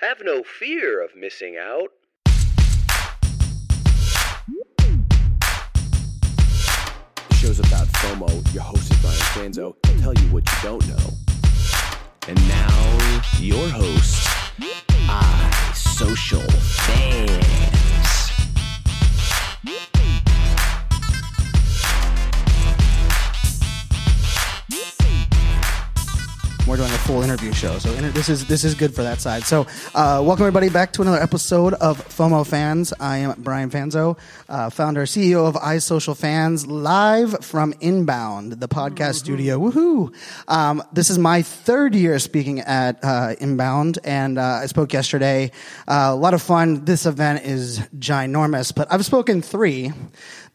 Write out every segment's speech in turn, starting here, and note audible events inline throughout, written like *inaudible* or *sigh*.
Have no fear of missing out. The show's about FOMO. Your host is Brian Fanzo. He'll tell you what you don't know. And now, your host, iSocialFanz. We're doing a full interview show, so inter- this is this is good for that side. So, uh, welcome everybody back to another episode of FOMO Fans. I am Brian Fanzo, uh, founder CEO of iSocialFanz, live from Inbound, the podcast studio. Woohoo! Um, this is my third year speaking at uh, Inbound, and uh, I spoke yesterday. Uh, a lot of fun. This event is ginormous, but I've spoken three.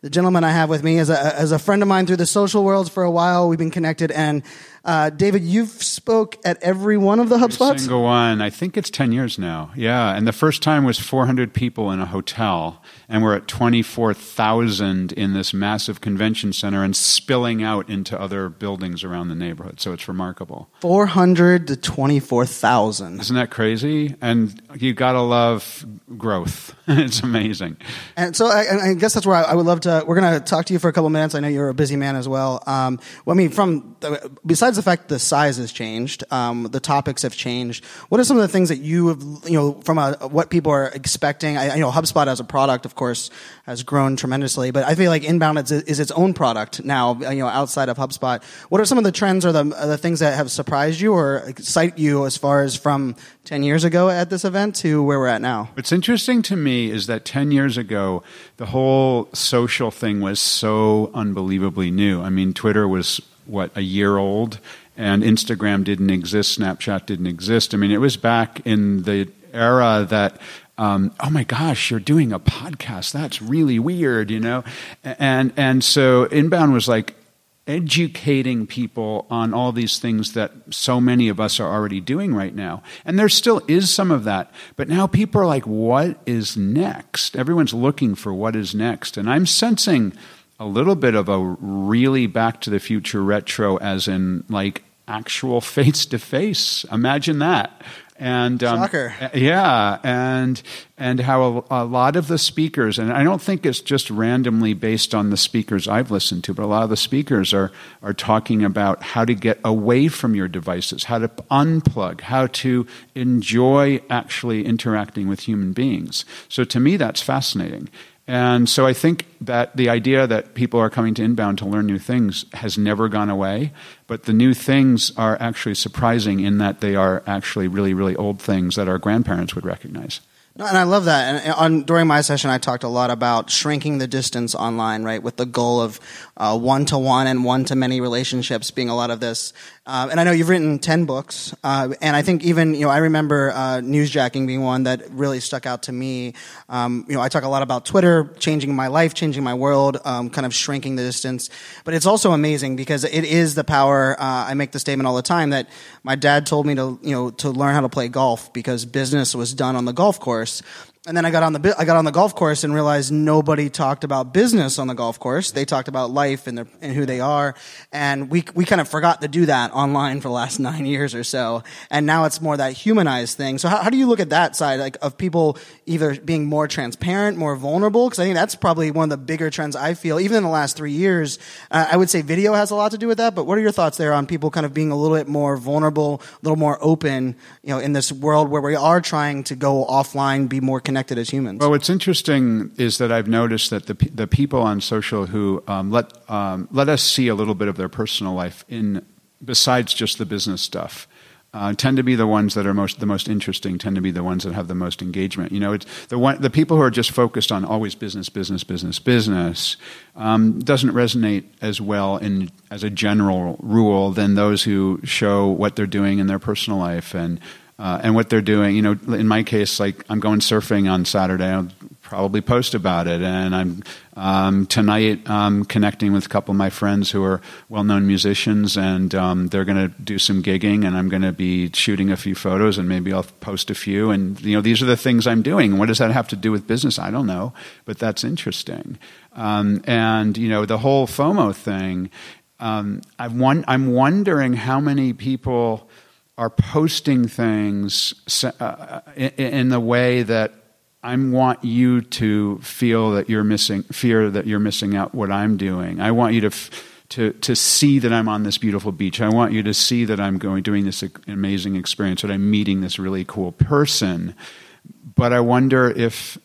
The gentleman I have with me is a, is a friend of mine through the social worlds for a while. We've been connected, and uh, David, you've spoke at every one of the HubSpots. Single one. I think it's 10 years now. Yeah. And the first time was 400 people in a hotel. And we're at 24,000 in this massive convention center and spilling out into other buildings around the neighborhood. So it's remarkable. 400 to 24,000. Isn't that crazy? And you got to love growth. *laughs* it's amazing. And so I, I guess that's where I, I would love to. We're going to talk to you for a couple minutes. I know you're a busy man as well. Um, well I mean, from the, besides the fact the size has changed, um, the topics have changed. What are some of the things that you have, you know, from a, what people are expecting? I, I know HubSpot as a product, of course, has grown tremendously, but I feel like Inbound is, is its own product now. You know, outside of HubSpot, what are some of the trends or the the things that have surprised you or excite you as far as from ten years ago at this event to where we're at now? What's interesting to me is that 10 years ago, the whole social thing was so unbelievably new. I mean, Twitter was, what, a year old, and Instagram didn't exist, Snapchat didn't exist. I mean, it was back in the era that um, oh my gosh, you're doing a podcast. That's really weird, you know? And, and so Inbound was like, educating people on all these things that so many of us are already doing right now. And there still is some of that. But now people are like, what is next? Everyone's looking for what is next. And I'm sensing a little bit of a really back to the future retro, as in like actual face to face. Imagine that and um, Shocker. yeah, and and how a, a, lot of the speakers, and I don't think it's just randomly based on the speakers I've listened to, but a lot of the speakers are are talking about how to get away from your devices, how to unplug, how to enjoy actually interacting with human beings. So to me, that's fascinating. And so I think that the idea that people are coming to inbound to learn new things has never gone away, but the new things are actually surprising in that they are actually really, really old things that our grandparents would recognize. No, and I love that. And on, during my session, I talked a lot about shrinking the distance online, right, with the goal of one to one and one to many relationships being a lot of this. Uh, and I know you've written 10 books. Uh, and I think even, you know, I remember uh, newsjacking being one that really stuck out to me. Um, you know, I talk a lot about Twitter changing my life, changing my world, um, kind of shrinking the distance. But it's also amazing because it is the power. Uh, I make the statement all the time that my dad told me to, you know, to learn how to play golf because business was done on the golf course. And then I got on the I got on the golf course and realized nobody talked about business on the golf course. They talked about life and their and who they are, and we we kind of forgot to do that online for the last *laughs* nine years or so. And now it's more that humanized thing. So how, how do you look at that side, like of people either being more transparent, more vulnerable? Because I think that's probably one of the bigger trends I feel, even in the last three years. Uh, I would say video has a lot to do with that. But what are your thoughts there on people kind of being a little bit more vulnerable, a little more open, you know, in this world where we are trying to go offline, be more connected connected as humans. Well, what's interesting is that I've noticed that the the people on social who um, let um, let us see a little bit of their personal life in besides just the business stuff. Uh, tend to be the ones that are most the most interesting. Tend to be the ones that have the most engagement. You know, it's the one the people who are just focused on always business, business, business, business um, doesn't resonate as well in as a general rule than those who show what they're doing in their personal life and uh, and what they're doing. You know, in my case, like I'm going surfing on Saturday. I'll probably post about it. And I'm um, tonight um, connecting with a couple of my friends who are well-known musicians, and um, they're going to do some gigging, and I'm going to be shooting a few photos, and maybe I'll post a few. And you know, these are the things I'm doing. What does that have to do with business? I don't know, but that's interesting. Um, and you know, the whole FOMO thing. Um, I'm, one, I'm wondering how many people are posting things uh, in, in the way that I want you to feel that you're missing, fear that you're missing out what I'm doing. I want you to, to, to see that I'm on this beautiful beach. I want you to see that I'm going, doing this amazing experience, that I'm meeting this really cool person. But I wonder if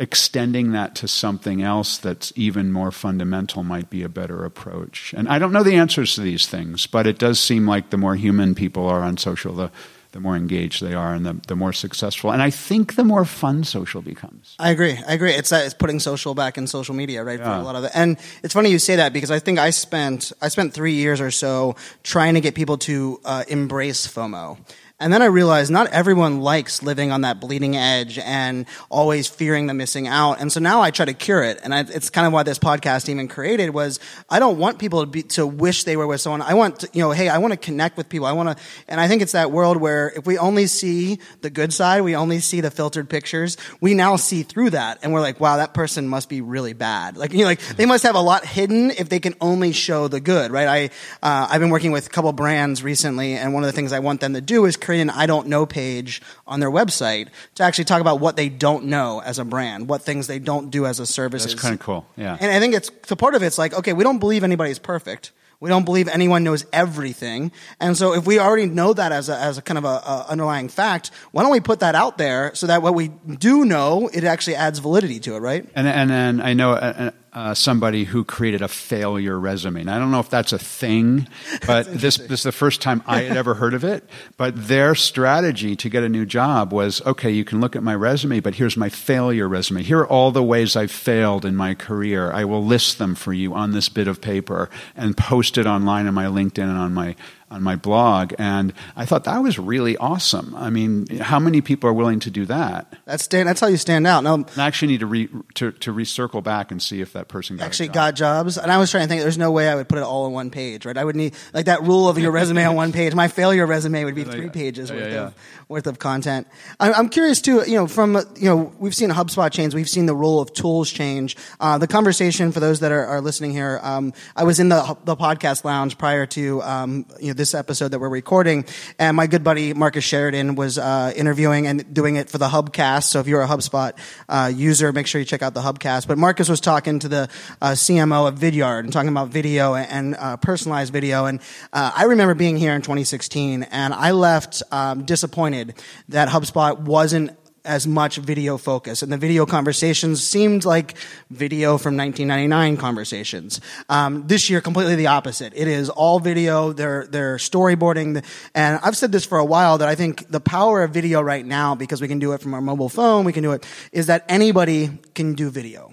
extending that to something else that's even more fundamental might be a better approach. And I don't know the answers to these things, but it does seem like the more human people are on social, the the more engaged they are and the, the more successful. And I think the more fun social becomes. I agree. I agree. It's that it's putting social back in social media, right? Yeah. For a lot of it. And it's funny you say that because I think I spent I spent three years or so trying to get people to uh, embrace FOMO. And then I realized not everyone likes living on that bleeding edge and always fearing the missing out. And so now I try to cure it. And I, it's kind of why this podcast even created was I don't want people to be, to wish they were with someone. I want to, you know, hey, I want to connect with people. I want to, and I think it's that world where if we only see the good side, we only see the filtered pictures, we now see through that. And we're like, wow, that person must be really bad. Like, you know, like they must have a lot hidden if they can only show the good, right? I, uh, I've been working with a couple brands recently and one of the things I want them to do is create an I don't know page on their website to actually talk about what they don't know as a brand, what things they don't do as a service. That's kind of cool. Yeah. And I think it's so part of it's like, okay, we don't believe anybody's perfect. We don't believe anyone knows everything. And so if we already know that as a, as a kind of a, a, underlying fact, why don't we put that out there so that what we do know, it actually adds validity to it, right? And, and then I know uh, somebody who created a failure resume. And I don't know if that's a thing, *laughs* but this, this is the first time I had ever heard of it. But their strategy to get a new job was okay, you can look at my resume, but here's my failure resume. Here are all the ways I've failed in my career. I will list them for you on this bit of paper and post it online on my LinkedIn and on my on my blog, and I thought that was really awesome. I mean, how many people are willing to do that? That's stand, that's how you stand out. Now, I actually need to re, to, to recircle back and see if that person got actually job. got jobs. And I was trying to think, there's no way I would put it all on one page, right? I would need like that rule of your resume on one page. My failure resume would be three pages worth yeah. of worth of content. I'm curious too. You know, from you know, we've seen HubSpot change. We've seen the role of tools change. Uh, the conversation for those that are, are listening here. Um, I was in the the podcast lounge prior to um, you know this episode that we're recording, and my good buddy Marcus Sheridan was uh, interviewing and doing it for the Hubcast. So if you're a HubSpot uh, user, make sure you check out the Hubcast. But Marcus was talking to the uh, CMO of Vidyard and talking about video and, uh, personalized video. And uh, I remember being here in 2016, and I left um, disappointed that HubSpot wasn't as much video focus. And the video conversations seemed like video from 1999 conversations. Um, this year, completely the opposite. It is all video. They're, they're storyboarding. And I've said this for a while that I think the power of video right now, because we can do it from our mobile phone, we can do it, is that anybody can do video.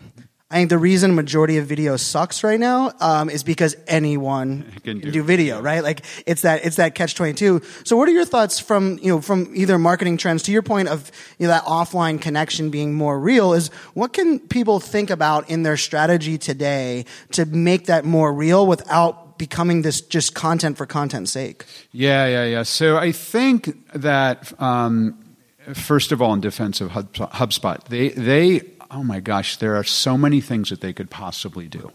I think the reason majority of video sucks right now um, is because anyone *laughs* can, do, do video, right? Like it's that it's that catch twenty two. So, what are your thoughts from you know from either marketing trends to your point of you know that offline connection being more real? Is what can people think about in their strategy today to make that more real without becoming this just content for content's sake? Yeah, yeah, yeah. So I think that um, first of all, in defense of HubSpot, they they oh my gosh, there are so many things that they could possibly do.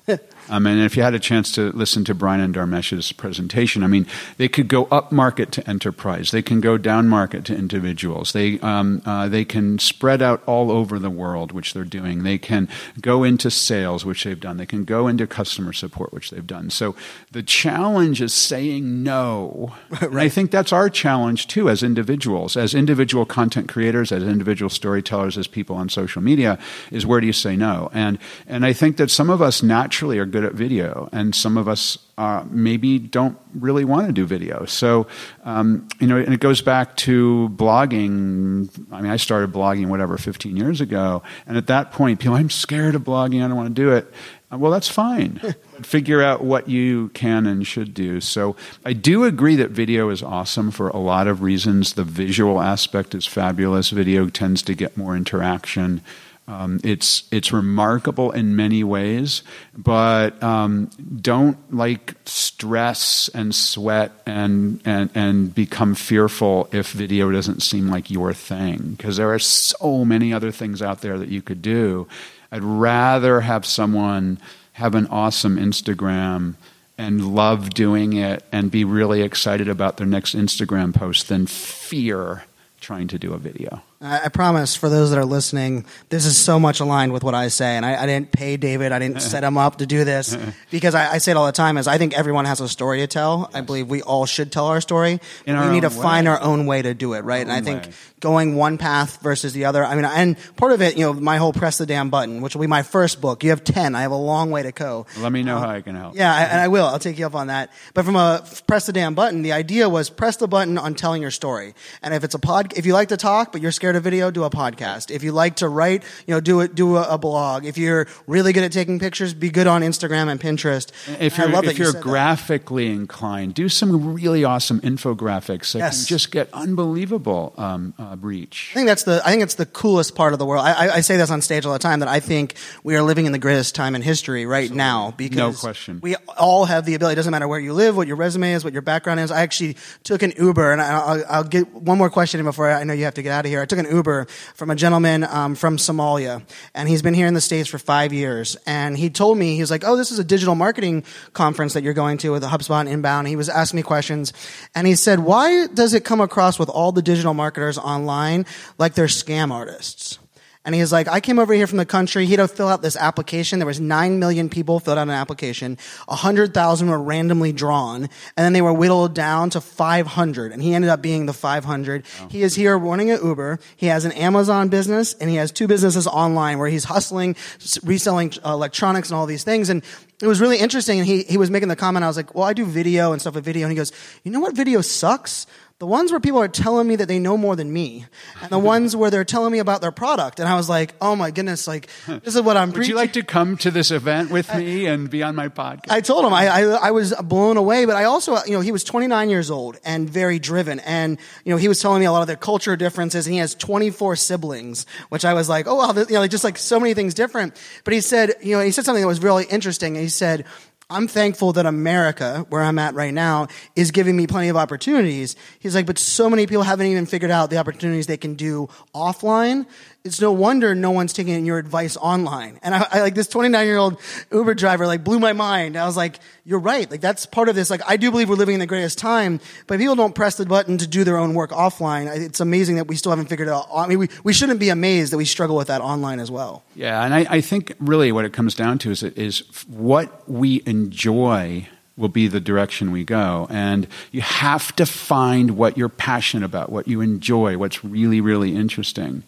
I mean, if you had a chance to listen to Brian and Dharmesh's presentation, I mean, they could go up market to enterprise. They can go down market to individuals. They, um, uh, they can spread out all over the world, which they're doing. They can go into sales, which they've done. They can go into customer support, which they've done. So the challenge is saying no. right. *laughs* And I think that's our challenge too as individuals, as individual content creators, as individual storytellers, as people on social media, is where do you say no? And, and I think that some of us naturally are good at video, and some of us uh, maybe don't really want to do video. So, um, you know, and it goes back to blogging. I mean, I started blogging, whatever, 15 years ago. And at that point, people, I'm scared of blogging, I don't want to do it. Uh, well, that's fine. *laughs* Figure out what you can and should do. So, I do agree that video is awesome for a lot of reasons. The visual aspect is fabulous. Video tends to get more interaction. Um, it's it's remarkable in many ways, but um, don't like stress and sweat and, and and become fearful if video doesn't seem like your thing because there are so many other things out there that you could do. I'd rather have someone have an awesome Instagram and love doing it and be really excited about their next Instagram post than fear trying to do a video. I, I promise for those that are listening, this is so much aligned with what I say. And I, I didn't pay David, I didn't set him up to do this *laughs* because I, I say it all the time is I think everyone has a story to tell. I believe we all should tell our story. In we our need to own find our own way to do it, right? and I think way. going one path versus the other. I mean, and part of it, you know, my whole press the damn button, which will be my first book. You have 10. I have a long way to go. Let me know uh, how I can help. Yeah, I, and I will. I'll take you up on that. But from a press the damn button, the idea was press the button on telling your story. And if it's a pod, if you like to talk but you're scared of video, do a podcast. If you like to write, you know, do it, do a, a blog. If you're really good at taking pictures, be good on Instagram and Pinterest. If And you're, if you you're said that. graphically inclined, do some really awesome infographics that Yes. can just get unbelievable um, uh, reach. I think that's the I think it's the coolest part of the world. I, I, I say this on stage all the time that I think we are living in the greatest time in history right now because No question. we all have the ability. It doesn't matter where you live, what your resume is, what your background is. I actually took an Uber, and I'll, I'll get one more question in before I know you have to get out of here. I took an Uber from a gentleman um, from Somalia, and he's been here in the states for five years. And he told me he was like, "Oh, this is a digital marketing conference that you're going to with HubSpot Inbound." He was asking me questions, and he said, "Why does it come across with all the digital marketers online like they're scam artists?" And he's like, I came over here from the country. He had to fill out this application. There was nine million people filled out an application. A hundred thousand were randomly drawn, and then they were whittled down to 500. And he ended up being the 500. He is here running an Uber. He has an Amazon business, and he has two businesses online where he's hustling, reselling uh, electronics and all these things. And it was really interesting. And he, he was making the comment. I was like, well, I do video and stuff with video. And he goes, you know what video sucks? The ones where people are telling me that they know more than me, and the ones where they're telling me about their product, and I was like, "Oh my goodness! Like this is what I'm Would preaching." you like to come to this event with me and be on my podcast? I told him I, I I was blown away, but I also you know he was 29 years old and very driven, and you know he was telling me a lot of their culture differences, and he has 24 siblings, which I was like, oh wow, you know, like just like so many things different. But he said, you know, he said something that was really interesting. He said. I'm thankful that America, where I'm at right now, is giving me plenty of opportunities. He's like, but so many people haven't even figured out the opportunities they can do offline. It's no wonder no one's taking your advice online. And I, I like this 29 year old Uber driver like blew my mind. I was like, you're right. Like that's part of this. Like I do believe we're living in the greatest time, but people don't press the button to do their own work offline. It's amazing that we still haven't figured it out. I mean, we, we shouldn't be amazed that we struggle with that online as well. Yeah, and I, I think really what it comes down to is is what we enjoy will be the direction we go, and you have to find what you're passionate about, what you enjoy, what's really really interesting,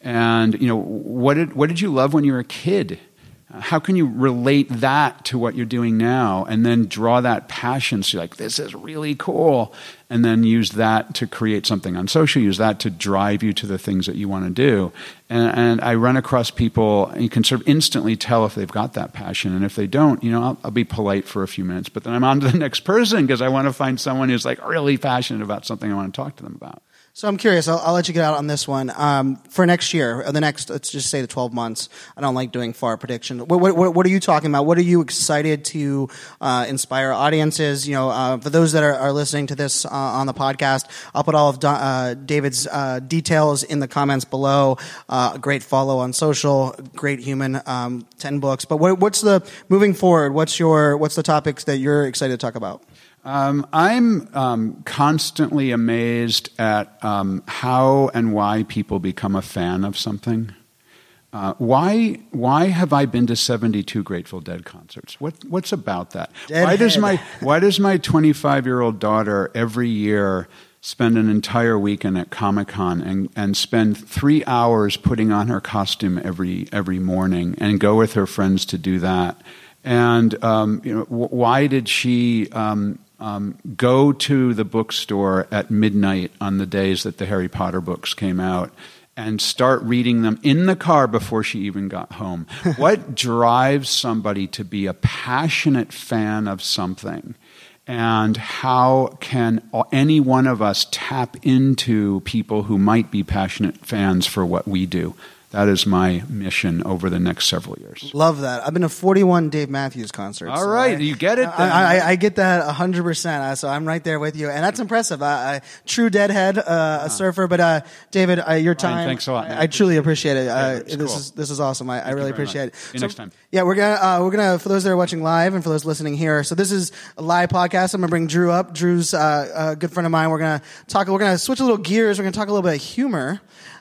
and you know what did what did you love when you were a kid? How can you relate that to what you're doing now and then draw that passion? So you're like, this is really cool. And then use that to create something on social, use that to drive you to the things that you want to do. And, and I run across people, you can sort of instantly tell if they've got that passion. And if they don't, you know, I'll, I'll be polite for a few minutes, but then I'm on to the *laughs* next person because I want to find someone who's like really passionate about something I want to talk to them about. So I'm curious. I'll, I'll let you get out on this one. Um, for next year, or the next, let's just say the 12 months. I don't like doing far prediction. What, what, what- are you talking about? What are you excited to uh, inspire audiences? You know, uh, for those that are, are listening to this uh, on the podcast, I'll put all of Don, uh, David's uh, details in the comments below. Uh, great follow on social, great human, um, 10 books. But what, what's the moving forward? What's your what's the topics that you're excited to talk about? Um, I'm um, constantly amazed at um, how and why people become a fan of something. Uh, why, why have I been to 72 Grateful Dead concerts? What, what's about that? Why does, my, why does my 25 year old daughter every year spend an entire weekend at Comic Con and, and spend three hours putting on her costume every, every morning and go with her friends to do that? And um, you know, wh- why did she um, go to the bookstore at midnight on the days that the Harry Potter books came out and start reading them in the car before she even got home? *laughs* what drives somebody to be a passionate fan of something? And how can any one of us tap into people who might be passionate fans for what we do? That is my mission over the next several years. Love that. I've been to 41 Dave Matthews concerts. All right, so I- you get it I. I, I get that 100%. uh, So I'm right there with you. And that's impressive. I, I, true deadhead, uh, a surfer. But uh, David, uh, your time. thanks a lot, man. I, truly appreciate it. Uh, this, cool. is, this is awesome. I, I really appreciate much. it. See you So, next time. Yeah, we're gonna uh, we're gonna for those that are watching live and for those listening here. So this is a live podcast. I'm gonna bring Drew up. Drew's uh, a good friend of mine. We're gonna talk. We're gonna switch a little gears. We're gonna talk a little bit of humor.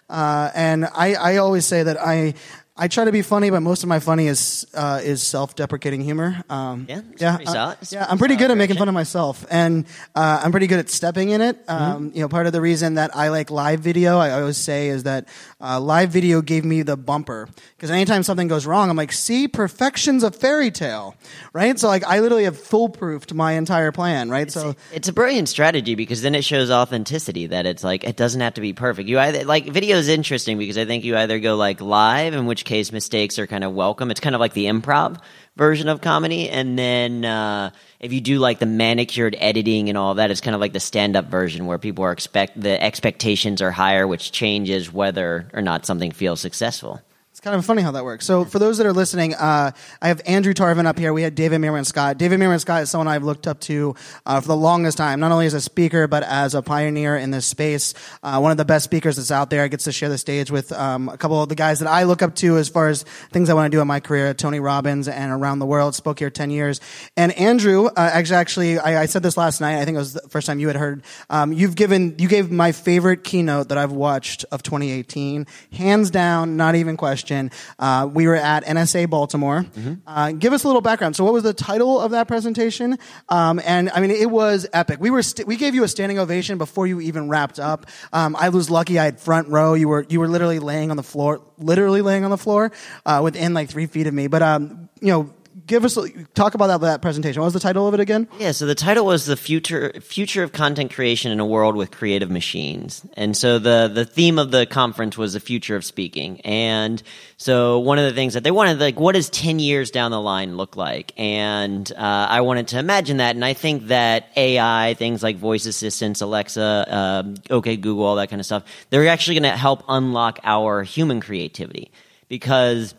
Uh, and I, I always say that I I try to be funny, but most of my funny is uh, is self deprecating humor. Um, Yeah, yeah, uh, yeah. I'm pretty good at making fun of myself, and uh, I'm pretty good at stepping in it. Mm-hmm. Um, You know, part of the reason that I like live video, I always say, is that uh, live video gave me the bumper because anytime something goes wrong, I'm like, see, perfection's a fairy tale, right? So like, I literally have foolproofed my entire plan, right? so It's a brilliant strategy because then it shows authenticity that it's like it doesn't have to be perfect. You either like video is interesting because I think you either go like live, in which case mistakes are kind of welcome. It's kind of like the improv version of comedy, and then uh, if you do like the manicured editing and all that, it's kind of like the stand up version where people are expect the expectations are higher, which changes whether or not something feels successful. It's kind of funny how that works. So, for those that are listening, uh, I have Andrew Tarvin up here. We had David Meerman Scott. David Meerman Scott is someone I've looked up to uh, for the longest time, not only as a speaker, but as a pioneer in this space. Uh, one of the best speakers that's out there. I gets to share the stage with um, a couple of the guys that I look up to as far as things I want to do in my career Tony Robbins and around the world. Spoke here 10 years. And Andrew, uh, actually, actually I, I said this last night. I think it was the first time you had heard. Um, you've given, you gave my favorite keynote that I've watched of 2018. Hands down, not even question. Uh, we were at NSA Baltimore. Uh, give us a little background. So, what was the title of that presentation? Um, and I mean, it was epic. We were st- we gave you a standing ovation before you even wrapped up. Um, I was lucky; I had front row. You were you were literally laying on the floor, literally laying on the floor, uh, within like three feet of me. But um, you know. Give us talk about that, that presentation. What was the title of it again? Yeah, so the title was the future future of content creation in a world with creative machines, and so the the theme of the conference was the future of speaking. And so one of the things that they wanted, like, what does ten years down the line look like? And uh, I wanted to imagine that, and I think that AI, things like voice assistants, Alexa, um, OK Google, all that kind of stuff, they're actually going to help unlock our human creativity because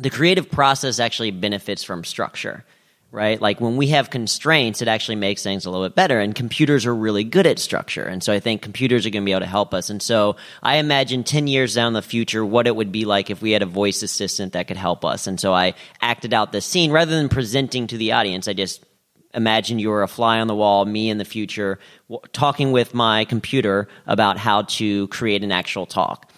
the creative process actually benefits from structure right? Like when we have constraints it actually makes things a little bit better and computers are really good at structure and so i think computers are going to be able to help us and so i imagine 10 years down the future what it would be like if we had a voice assistant that could help us and so i acted out this scene. Rather than presenting to the audience i just imagine you're a fly on the wall me in the future talking with my computer about how to create an actual talk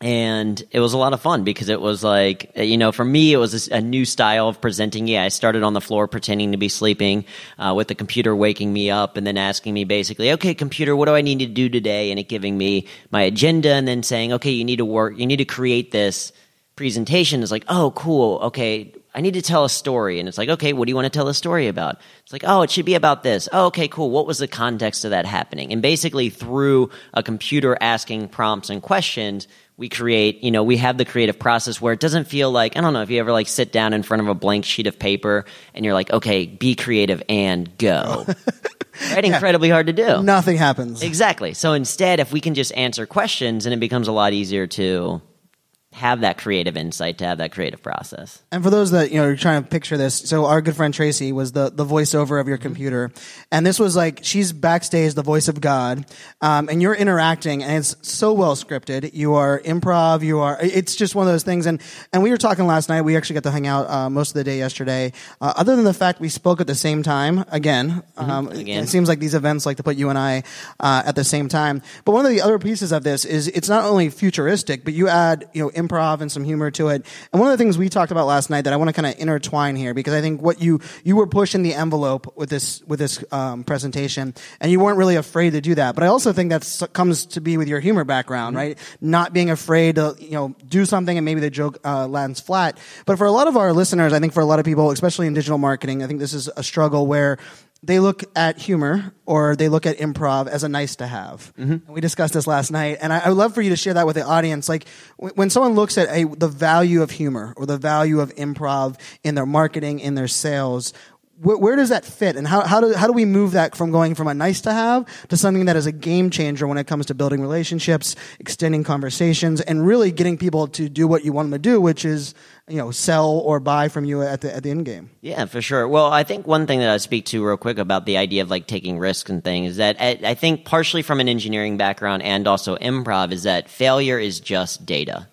and it was a lot of fun because it was like you know for me it was a, new style of presenting. Yeah i started on the floor pretending to be sleeping uh, with the computer waking me up and then asking me basically okay computer what do i need to do today? And it giving me my agenda and then saying okay you need to work you need to create this presentation. Is like oh cool. Okay i need to tell a story. And it's like okay what do you want to tell a story about? It's like oh it should be about this. Oh okay cool. What was the context of that happening? And basically through a computer asking prompts and questions we create you know we have the creative process where it doesn't feel like i don't know if you ever like sit down in front of a blank sheet of paper and you're like okay be creative and go. *laughs* Right? Incredibly hard to do. Nothing happens. Exactly. So instead, if we can just answer questions, and it becomes a lot easier to have that creative insight, to have that creative process. And for those that you know are trying to picture this, so our good friend Tracy was the the voiceover of your computer, and this was like she's backstage, the voice of God, um, and you're interacting, and it's so well scripted. You are improv. You are. It's just one of those things. And and we were talking last night. We actually got to hang out uh, most of the day yesterday. Uh, other than the fact we spoke at the same time again. Um, Again. It seems like these events like to put you and I uh, at the same time. But one of the other pieces of this is it's not only futuristic, but you add you know improv and some humor to it. And one of the things we talked about last night that I want to kind of intertwine here because I think what you you were pushing the envelope with this with this um, presentation, and you weren't really afraid to do that. But I also think that comes to be with your humor background, right? Not being afraid to you know do something and maybe the joke uh, lands flat. But for a lot of our listeners, I think for a lot of people, especially in digital marketing, I think this is a struggle where they look at humor or they look at improv as a nice to have. Mm-hmm. And we discussed this last night, and I, I would love for you to share that with the audience. Like w- when someone looks at a, the value of humor or the value of improv in their marketing, in their sales, where, where does that fit, and how how do how do we move that from going from a nice to have to something that is a game changer when it comes to building relationships, extending conversations, and really getting people to do what you want them to do, which is you know sell or buy from you at the at the end game. Yeah, for sure. Well, I think one thing that I speak to real quick about the idea of like taking risks and things is that I, I think partially from an engineering background and also improv is that failure is just data.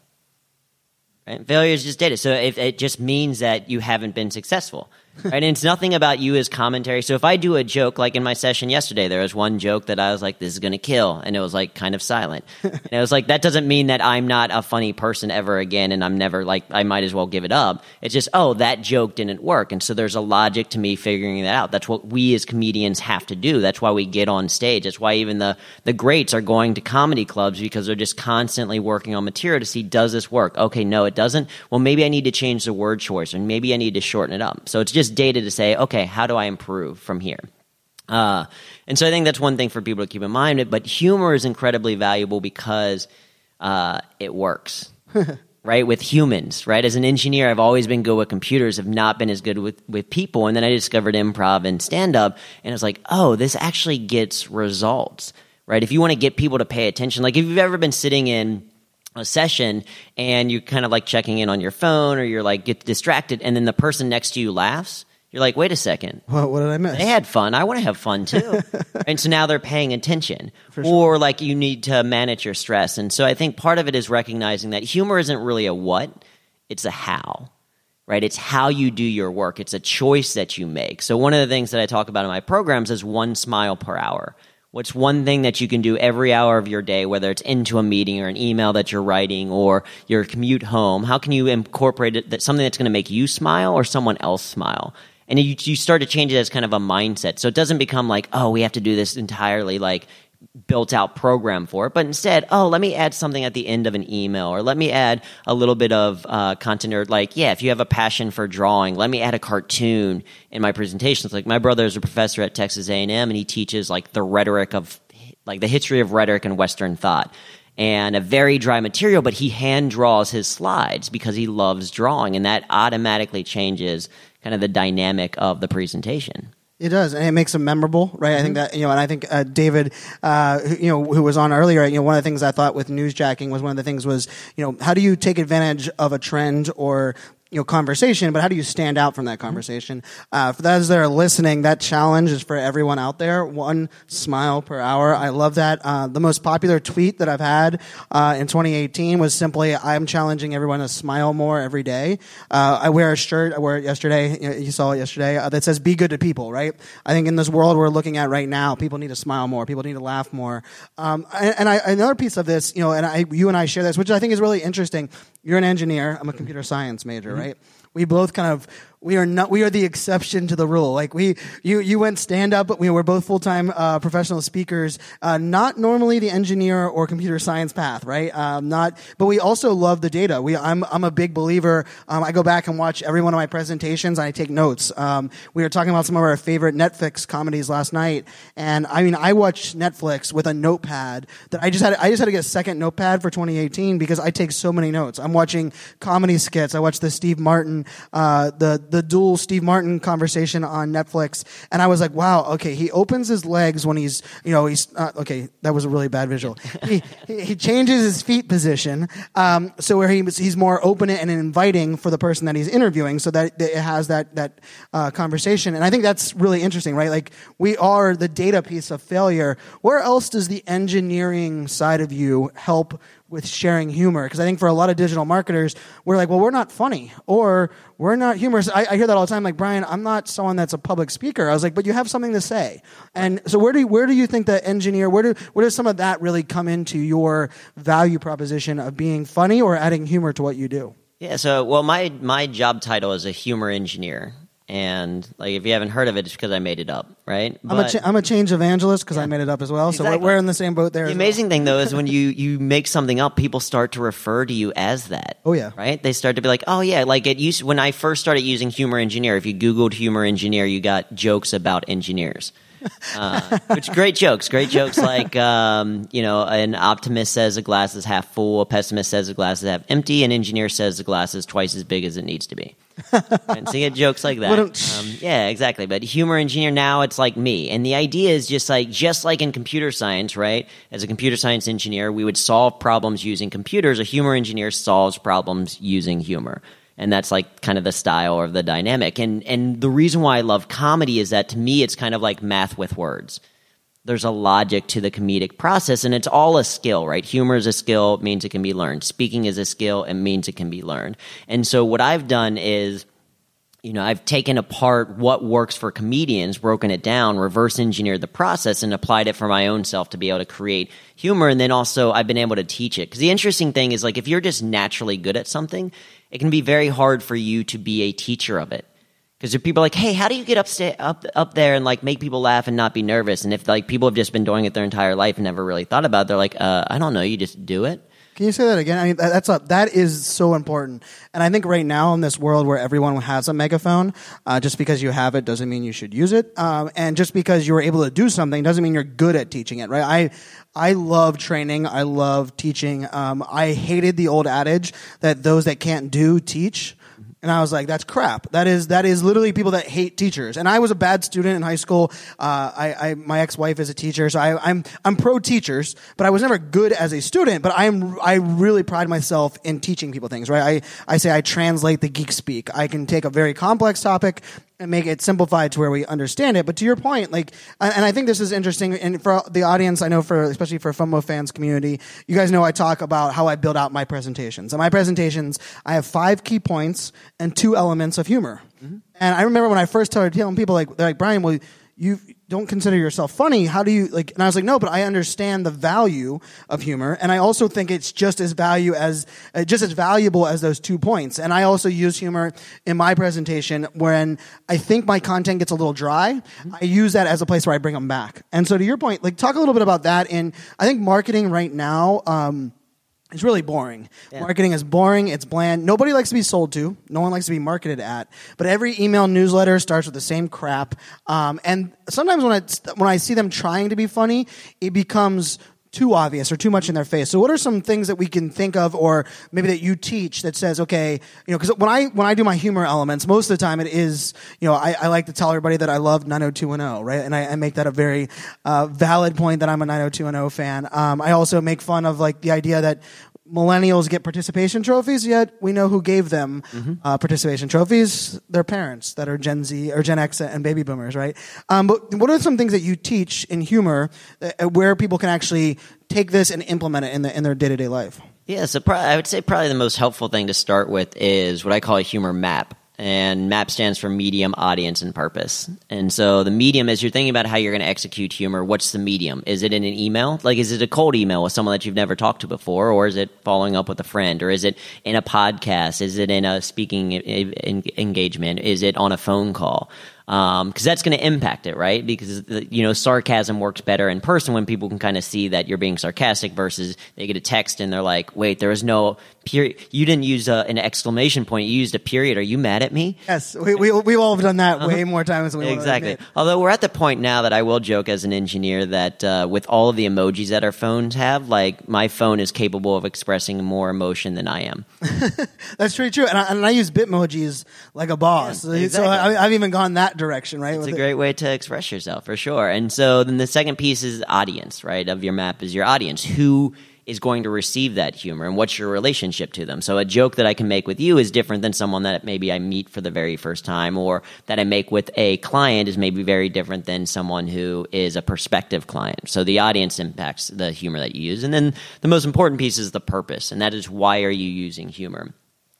Right? Failure is just data. So if it just means that you haven't been successful. Right? And it's nothing about you as commentary. So if I do a joke, like in my session yesterday, there was one joke that I was like, this is going to kill. And it was like kind of silent. and it was like, that doesn't mean that I'm not a funny person ever again. And I'm never like, I might as well give it up. It's just, oh, that joke didn't work. And so there's a logic to me figuring that out. That's what we as comedians have to do. That's why we get on stage. That's why even the, the greats are going to comedy clubs because they're just constantly working on material to see, does this work? Okay, no, it doesn't. Well, maybe I need to change the word choice or maybe I need to shorten it up. So it's just data to say, okay, how do I improve from here? Uh, and so I think that's one thing for people to keep in mind. But humor is incredibly valuable because uh, it works. *laughs* right with humans right as an engineer i've always been good with computers have not been as good with, with people and then i discovered improv and stand up and it's like oh this actually gets results right if you want to get people to pay attention like if you've ever been sitting in a session and you're kind of like checking in on your phone or you're like get distracted and then the person next to you laughs you're like wait a second. What, what did I miss? they had fun. I want to have fun too. *laughs* And so now they're paying attention. Or like you need to manage your stress. And so i think part of it is recognizing that humor isn't really a what it's a how right? It's how you do your work. It's a choice that you make. So one of the things that i talk about in my programs is one smile per hour What's one thing that you can do every hour of your day, whether it's into a meeting or an email that you're writing or your commute home? How can you incorporate it that something that's going to make you smile or someone else smile? And you, you start to change it as kind of a mindset. So it doesn't become like, oh, we have to do this entirely like built out program for it, but instead, oh, let me add something at the end of an email, or let me add a little bit of uh, content, or like, yeah, if you have a passion for drawing, let me add a cartoon in my presentations. Like my brother is a professor at Texas A and M, and he teaches like the rhetoric of like the history of rhetoric and Western thought. And a very dry material, but he hand draws his slides because he loves drawing, and that automatically changes kind of the dynamic of the presentation. It does, and it makes them memorable, right? I think that you know, and I think uh, David, uh, who, you know, who was on earlier, you know, one of the things I thought with newsjacking was one of the things was, you know, how do you take advantage of a trend or you know conversation, but how do you stand out from that conversation? Uh, for those that are listening, that challenge is for everyone out there. One smile per hour. I love that. Uh, the most popular tweet that I've had uh, in 2018 was simply, "I'm challenging everyone to smile more every day." Uh, I wear a shirt. I wore it yesterday. You, know, you saw it yesterday uh, that says "Be good to people." Right. I think in this world we're looking at right now, people need to smile more. People need to laugh more. Um, and, and I, another piece of this, you know, and I, you and I share this, which I think is really interesting. You're an engineer. I'm a computer science major, mm-hmm. right? We both kind of we are not we are the exception to the rule. Like we you you went stand up, but we were both full time uh, professional speakers. Uh, not normally the engineer or computer science path, right? Um, not, but we also love the data. We I'm I'm a big believer. Um, I go back and watch every one of my presentations. and I take notes. Um, we were talking about some of our favorite Netflix comedies last night, and I mean I watched Netflix with a notepad that I just had I just had to get a second notepad for 2018 because I take so many notes. I'm watching comedy skits. I watched the Steve Martin uh, the the dual Steve Martin conversation on Netflix, and I was like, wow, okay. He opens his legs when he's, you know, he's uh, okay. That was a really bad visual. he, he changes his feet position, um, so where he, he's more open and inviting for the person that he's interviewing, so that it has that that uh, conversation. And I think that's really interesting, right? Like we are the data piece of failure. Where else does the engineering side of you help? With sharing humor because I think for a lot of digital marketers, we're like, well, we're not funny or we're not humorous. I, I, hear that all the time. Like Brian, I'm not someone that's a public speaker. I was like, but you have something to say. And so where do you, where do you think the engineer where do where does some of that really come into your value proposition of being funny or adding humor to what you do? Yeah. So, well, my my job title is a humor engineer and like if you haven't heard of it, it's because I made it up, right? I'm a, cha- I'm a change evangelist because I made it up as well. So we're, we're in the same boat there. The amazing thing though is *laughs* when you you make something up, people start to refer to you as that. Oh, yeah. right. They start to be like, oh yeah, like it used when I first started using humor engineer. If you googled humor engineer, you got jokes about engineers. Uh, *laughs* which great jokes, great jokes like um, you know, an optimist says the glass is half full, a pessimist says the glass is half empty, an engineer says the glass is twice as big as it needs to be. And so you get jokes like that. *laughs* Um, yeah, exactly. But humor engineer now it's like me, and the idea is just like just like in computer science, right? As a computer science engineer, we would solve problems using computers. A humor engineer solves problems using humor. And that's like kind of the style or the dynamic. And and the reason why I love comedy is that to me it's kind of like math with words there's a logic to the comedic process and it's all a skill right? Humor is a skill it means it can be learned. Speaking is a skill it means it can be learned. And so what i've done is you know i've taken apart what works for comedians broken it down reverse engineered the process and applied it for my own self to be able to create humor and then also i've been able to teach it. Because the interesting thing is like if you're just naturally good at something it can be very hard for you to be a teacher of it because if people are like, hey, how do you get up, up up there and like make people laugh and not be nervous? And if like people have just been doing it their entire life and never really thought about it, they're like, uh, I don't know, you just do it. Can you say that again? I mean, that, that's a, that is so important. And I think right now in this world where everyone has a megaphone, uh, just because you have it doesn't mean you should use it. Um, and just because you were able to do something doesn't mean you're good at teaching it, right? I, I love training. I love teaching. Um, I hated the old adage that those that can't do teach. And I was like, "That's crap. That is that is literally people that hate teachers." And I was a bad student in high school. Uh, I, I my ex wife is a teacher, so I, I'm I'm pro teachers, but I was never good as a student. But I'm I really pride myself in teaching people things. Right? I I say I translate the geek speak. I can take a very complex topic and make it simplified to where we understand it. But to your point, like, and I think this is interesting, and for the audience, I know for especially for FOMO fans community, you guys know I talk about how I build out my presentations. And my presentations, I have five key points and two elements of humor. Mm-hmm. And I remember when I first started telling people, like, they're like, Brian, well, you don't consider yourself funny. How do you like? And I was like, no, but I understand the value of humor, and I also think it's just as value as uh, just as valuable as those two points. And I also use humor in my presentation when I think my content gets a little dry. I use that as a place where I bring them back. And so, to your point, like talk a little bit about that. And I think marketing right now. Um, it's really boring. Marketing is boring. It's bland. Nobody likes to be sold to. No one likes to be marketed at. But every email newsletter starts with the same crap. Um, and sometimes when I when I see them trying to be funny, it becomes too obvious or too much in their face. So what are some things that we can think of or maybe that you teach that says, okay, you know, cause when I, when I do my humor elements, most of the time it is, you know, I, I like to tell everybody that I love 90210, right? And I, I make that a very, uh, valid point that I'm a 90210 fan. Um, I also make fun of like the idea that millennials get participation trophies, yet we know who gave them uh, participation trophies. Their parents that are Gen Z or Gen X and baby boomers, right? Um, but what are some things that you teach in humor uh, where people can actually take this and implement it in, the, in their day to day life? Yeah, so pro- I would say probably the most helpful thing to start with is what I call a humor map. And MAP stands for medium, audience, and purpose. And so the medium, as you're thinking about how you're going to execute humor, what's the medium? Is it in an email? Like, is it a cold email with someone that you've never talked to before? Or is it following up with a friend? Or is it in a podcast? Is it in a speaking engagement? Is it on a phone call? Um, because that's going to impact it, right? Because you know sarcasm works better in person when people can kind of see that you're being sarcastic versus they get a text and they're like, "Wait, there is no period. You didn't use a, an exclamation point. You used a period. Are you mad at me?" Yes, we, we, we all have done that way more times than we Exactly. Although we're at the point now that I will joke as an engineer that uh, with all of the emojis that our phones have, like my phone is capable of expressing more emotion than I am. *laughs* That's pretty true. And I, and I use Bitmojis like a boss. So exactly. I, I've even gone that direction, right? It's with a it. great way to express yourself for sure. And so then the second piece is audience, right? Of your map is your audience. Who is going to receive that humor and what's your relationship to them? So a joke that I can make with you is different than someone that maybe I meet for the very first time or that I make with a client is maybe very different than someone who is a prospective client. So the audience impacts the humor that you use. And then the most important piece is the purpose, and that is why are you using humor?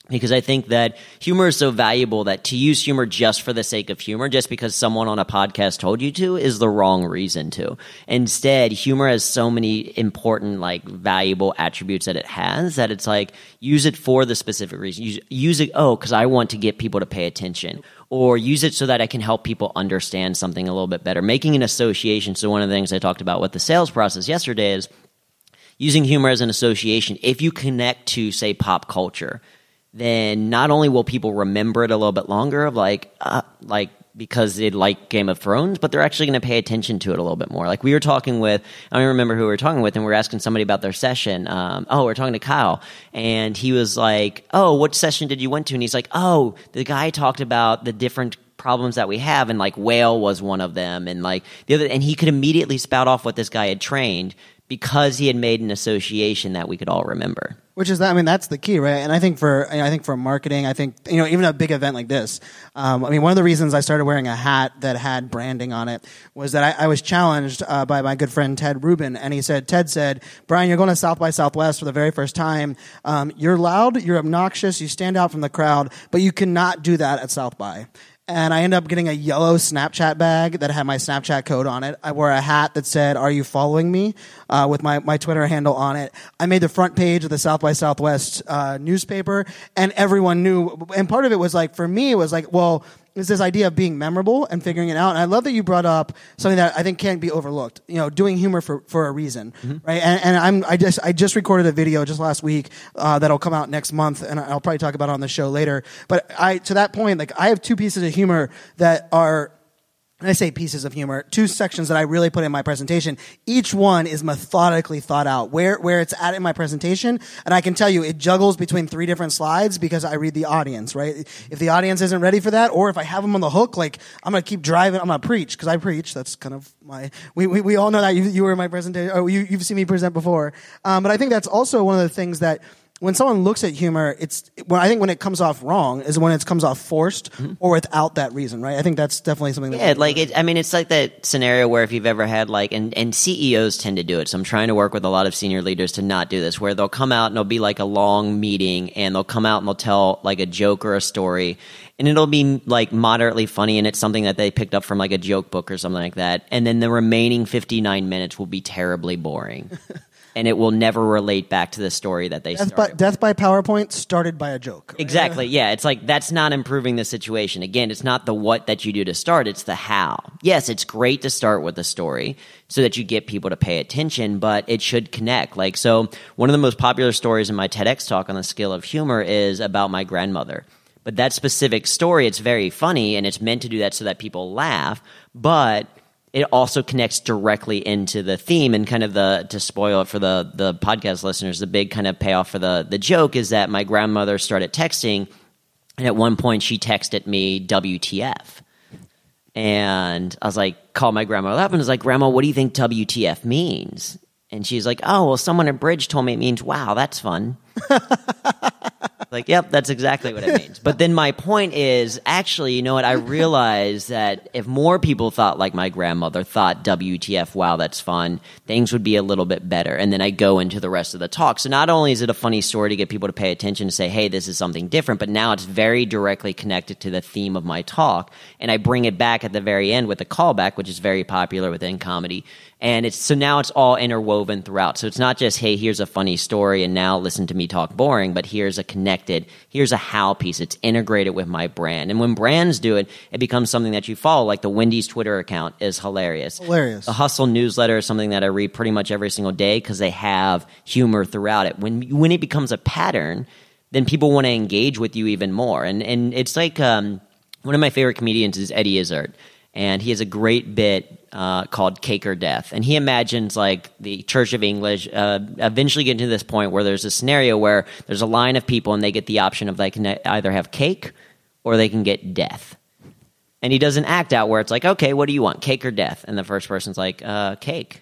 Because I think that humor is so valuable that to use humor just for the sake of humor, just because someone on a podcast told you to, is the wrong reason to. Instead, humor has so many important, like, valuable attributes that it has that it's like, use it for the specific reason. Use, use it, oh, because I want to get people to pay attention. Or use it so that I can help people understand something a little bit better. Making an association. So, one of the things I talked about with the sales process yesterday is using humor as an association. If you connect to, say, pop culture, then not only will people remember it a little bit longer of like uh, like because they like Game of Thrones, but they're actually going to pay attention to it a little bit more. Like we were talking with, I don't remember who we were talking with, and we were asking somebody about their session. Um, oh, we are talking to Kyle, and he was like, "Oh, what session did you went to?" And he's like, "Oh, the guy talked about the different." problems that we have and like whale was one of them and like the other and he could immediately spout off what this guy had trained because he had made an association that we could all remember Which is that? I mean, that's the key, right? And I think for I think for marketing, I think you know even a big event like this. Um, I mean, one of the reasons I started wearing a hat that had branding on it was that I, I was challenged uh, by my good friend Ted Rubin, and he said, Ted said, Brian, you're going to South by Southwest for the very first time. Um, you're loud, you're obnoxious, you stand out from the crowd, but you cannot do that at South by and I ended up getting a yellow Snapchat bag that had my Snapchat code on it. I wore a hat that said, "Are you following me?" Uh, with my my Twitter handle on it. I made the front page of the South by Southwest uh, newspaper, and everyone knew. And part of it was like for me, it was like, well, is this idea of being memorable and figuring it out. And I love that you brought up something that I think can't be overlooked. You know, doing humor for, for a reason, right? And, and I'm I just I just recorded a video just last week uh, that'll come out next month, and I'll probably talk about it on the show later. But I to that point, like I have two pieces of humor that are I say pieces of humor, two sections that I really put in my presentation. Each one is methodically thought out where, where it's at in my presentation. And I can tell you it juggles between three different slides because I read the audience, right? If the audience isn't ready for that, or if I have them on the hook, like I'm going to keep driving, I'm going to preach because I preach. That's kind of my, we, we, we all know that you, you were in my presentation. Oh, you, you've seen me present before. Um, but I think that's also one of the things that, when someone looks at humor, it's when I think when it comes off wrong is when it comes off forced mm-hmm. or without that reason, right? I think that's definitely something. That Yeah, like it, I mean, it's like that scenario where if you've ever had like, and, and CEOs tend to do it. So I'm trying to work with a lot of senior leaders to not do this, where they'll come out and it'll be like a long meeting, and they'll come out and they'll tell like a joke or a story, and it'll be like moderately funny, and it's something that they picked up from like a joke book or something like that, and then the remaining 59 minutes will be terribly boring. *laughs* And it will never relate back to the story that they Death started. by, death by PowerPoint started by a joke. right? *laughs* Exactly. Yeah. It's like that's not improving the situation. Again, it's not the what that you do to start, it's the how. Yes, it's great to start with a story so that you get people to pay attention, but it should connect. Like, so one of the most popular stories in my TEDx talk on the skill of humor is about my grandmother. But that specific story, it's very funny and it's meant to do that so that people laugh, but it also connects directly into the theme and kind of the to spoil it for the the podcast listeners the big kind of payoff for the the joke is that my grandmother started texting and at one point she texted me wtf and i was like call my grandmother up and I was like grandma what do you think wtf means? And she's like oh well someone at bridge told me it means wow that's fun *laughs* like, yep, that's exactly what it means. *laughs* But then my point is, actually, you know what? I realized that if more people thought like my grandmother thought, WTF, wow, that's fun, things would be a little bit better. And then I go into the rest of the talk. So not only is it a funny story to get people to pay attention to say, hey, this is something different, but now it's very directly connected to the theme of my talk. And I bring it back at the very end with a callback, which is very popular within comedy. And it's so now it's all interwoven throughout. So it's not just, hey, here's a funny story and now listen to me talk boring, but here's a connected, here's a how piece. It's integrated with my brand. And when brands do it, it becomes something that you follow. Like the Wendy's Twitter account is hilarious. Hilarious. The Hustle newsletter is something that I read pretty much every single day because they have humor throughout it. When when it becomes a pattern, then people want to engage with you even more. And and it's like um, one of my favorite comedians is Eddie Izzard, and he has a great bit uh, called Cake or Death. And he imagines like the Church of England uh, eventually getting to this point where there's a scenario where there's a line of people and they get the option of they can either have cake or they can get death. And he does an act out where it's like, okay, what do you want, cake or death? And the first person's like, uh, cake.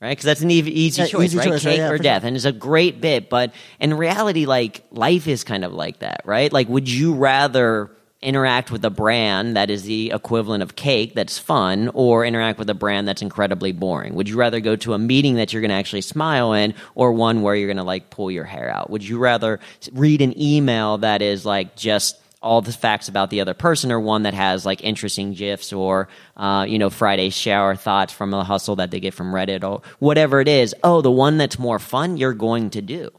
Right, because that's an easy, easy choice, easy right? choice, right? Cake Yeah, or death, and it's a great bit. But in reality, like life is kind of like that, right? Like, would you rather interact with a brand that is the equivalent of cake that's fun or interact with a brand that's incredibly boring. Would you rather go to a meeting that you're going to actually smile in or one where you're going to like pull your hair out? Would you rather read an email that is like just all the facts about the other person or one that has like interesting gifs or uh, you know friday shower thoughts from a hustle that they get from reddit or whatever it is? Oh the one that's more fun you're going to do.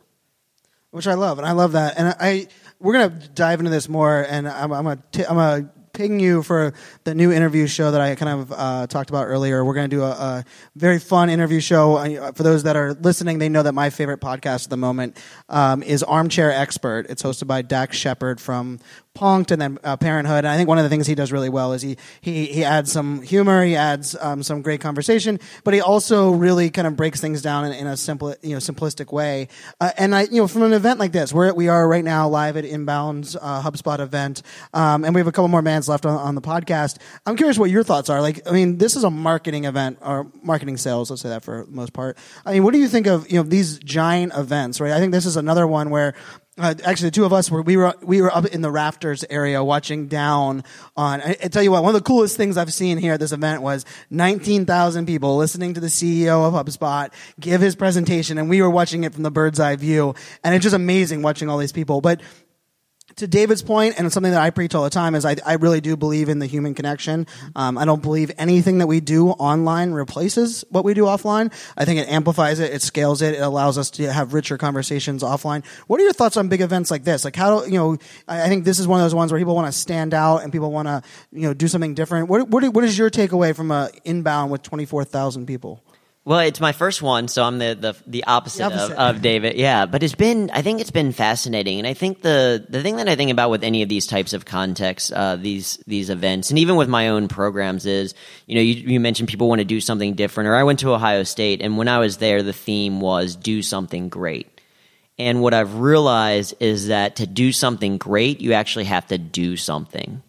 Which I love, and I love that. And I we're gonna dive into this more, and I'm I'm gonna t- I'm gonna ping you for the new interview show that I kind of uh, talked about earlier. We're going to do a, a, very fun interview show. Uh, for those that are listening, they know that my favorite podcast at the moment um, is Armchair Expert. It's hosted by Dax Shepard from Punk'd and then uh, Parenthood. And I think one of the things he does really well is he he he adds some humor, he adds um, some great conversation, but he also really kind of breaks things down in, in a simple you know simplistic way. Uh, and I you know from an event like this, where we are right now live at Inbound's uh, HubSpot event, um, and we have a couple more bands left on, on the podcast. I'm curious what your thoughts are. Like, I mean, this is a marketing event or marketing sales. Let's say that for the most part. I mean, what do you think of you know these giant events? Right. I think this is another one where uh, actually, the two of us were we were we were up in the rafters area watching down on. I, I, tell you what, one of the coolest things I've seen here at this event was 19,000 people listening to the CEO of HubSpot give his presentation, and we were watching it from the bird's eye view, and it's just amazing watching all these people. But to David's point, and it's something that I preach all the time, is I, I really do believe in the human connection. Um, I don't believe anything that we do online replaces what we do offline. I think it amplifies it, it scales it, it allows us to have richer conversations offline. What are your thoughts on big events like this? Like how do, you know, I, I think this is one of those ones where people want to stand out and people want to, you know, do something different. What, what, what is your takeaway from a inbound with 24,000 people? Well, it's my first one, so I'm the the, the opposite, The opposite. Of, of David. Yeah, but it's been I think it's been fascinating, and I think the the thing that I think about with any of these types of contexts, uh, these these events, and even with my own programs, is you know you, you mentioned people want to do something different, or I went to Ohio State, and when I was there, the theme was do something great. And what I've realized is that to do something great, you actually have to do something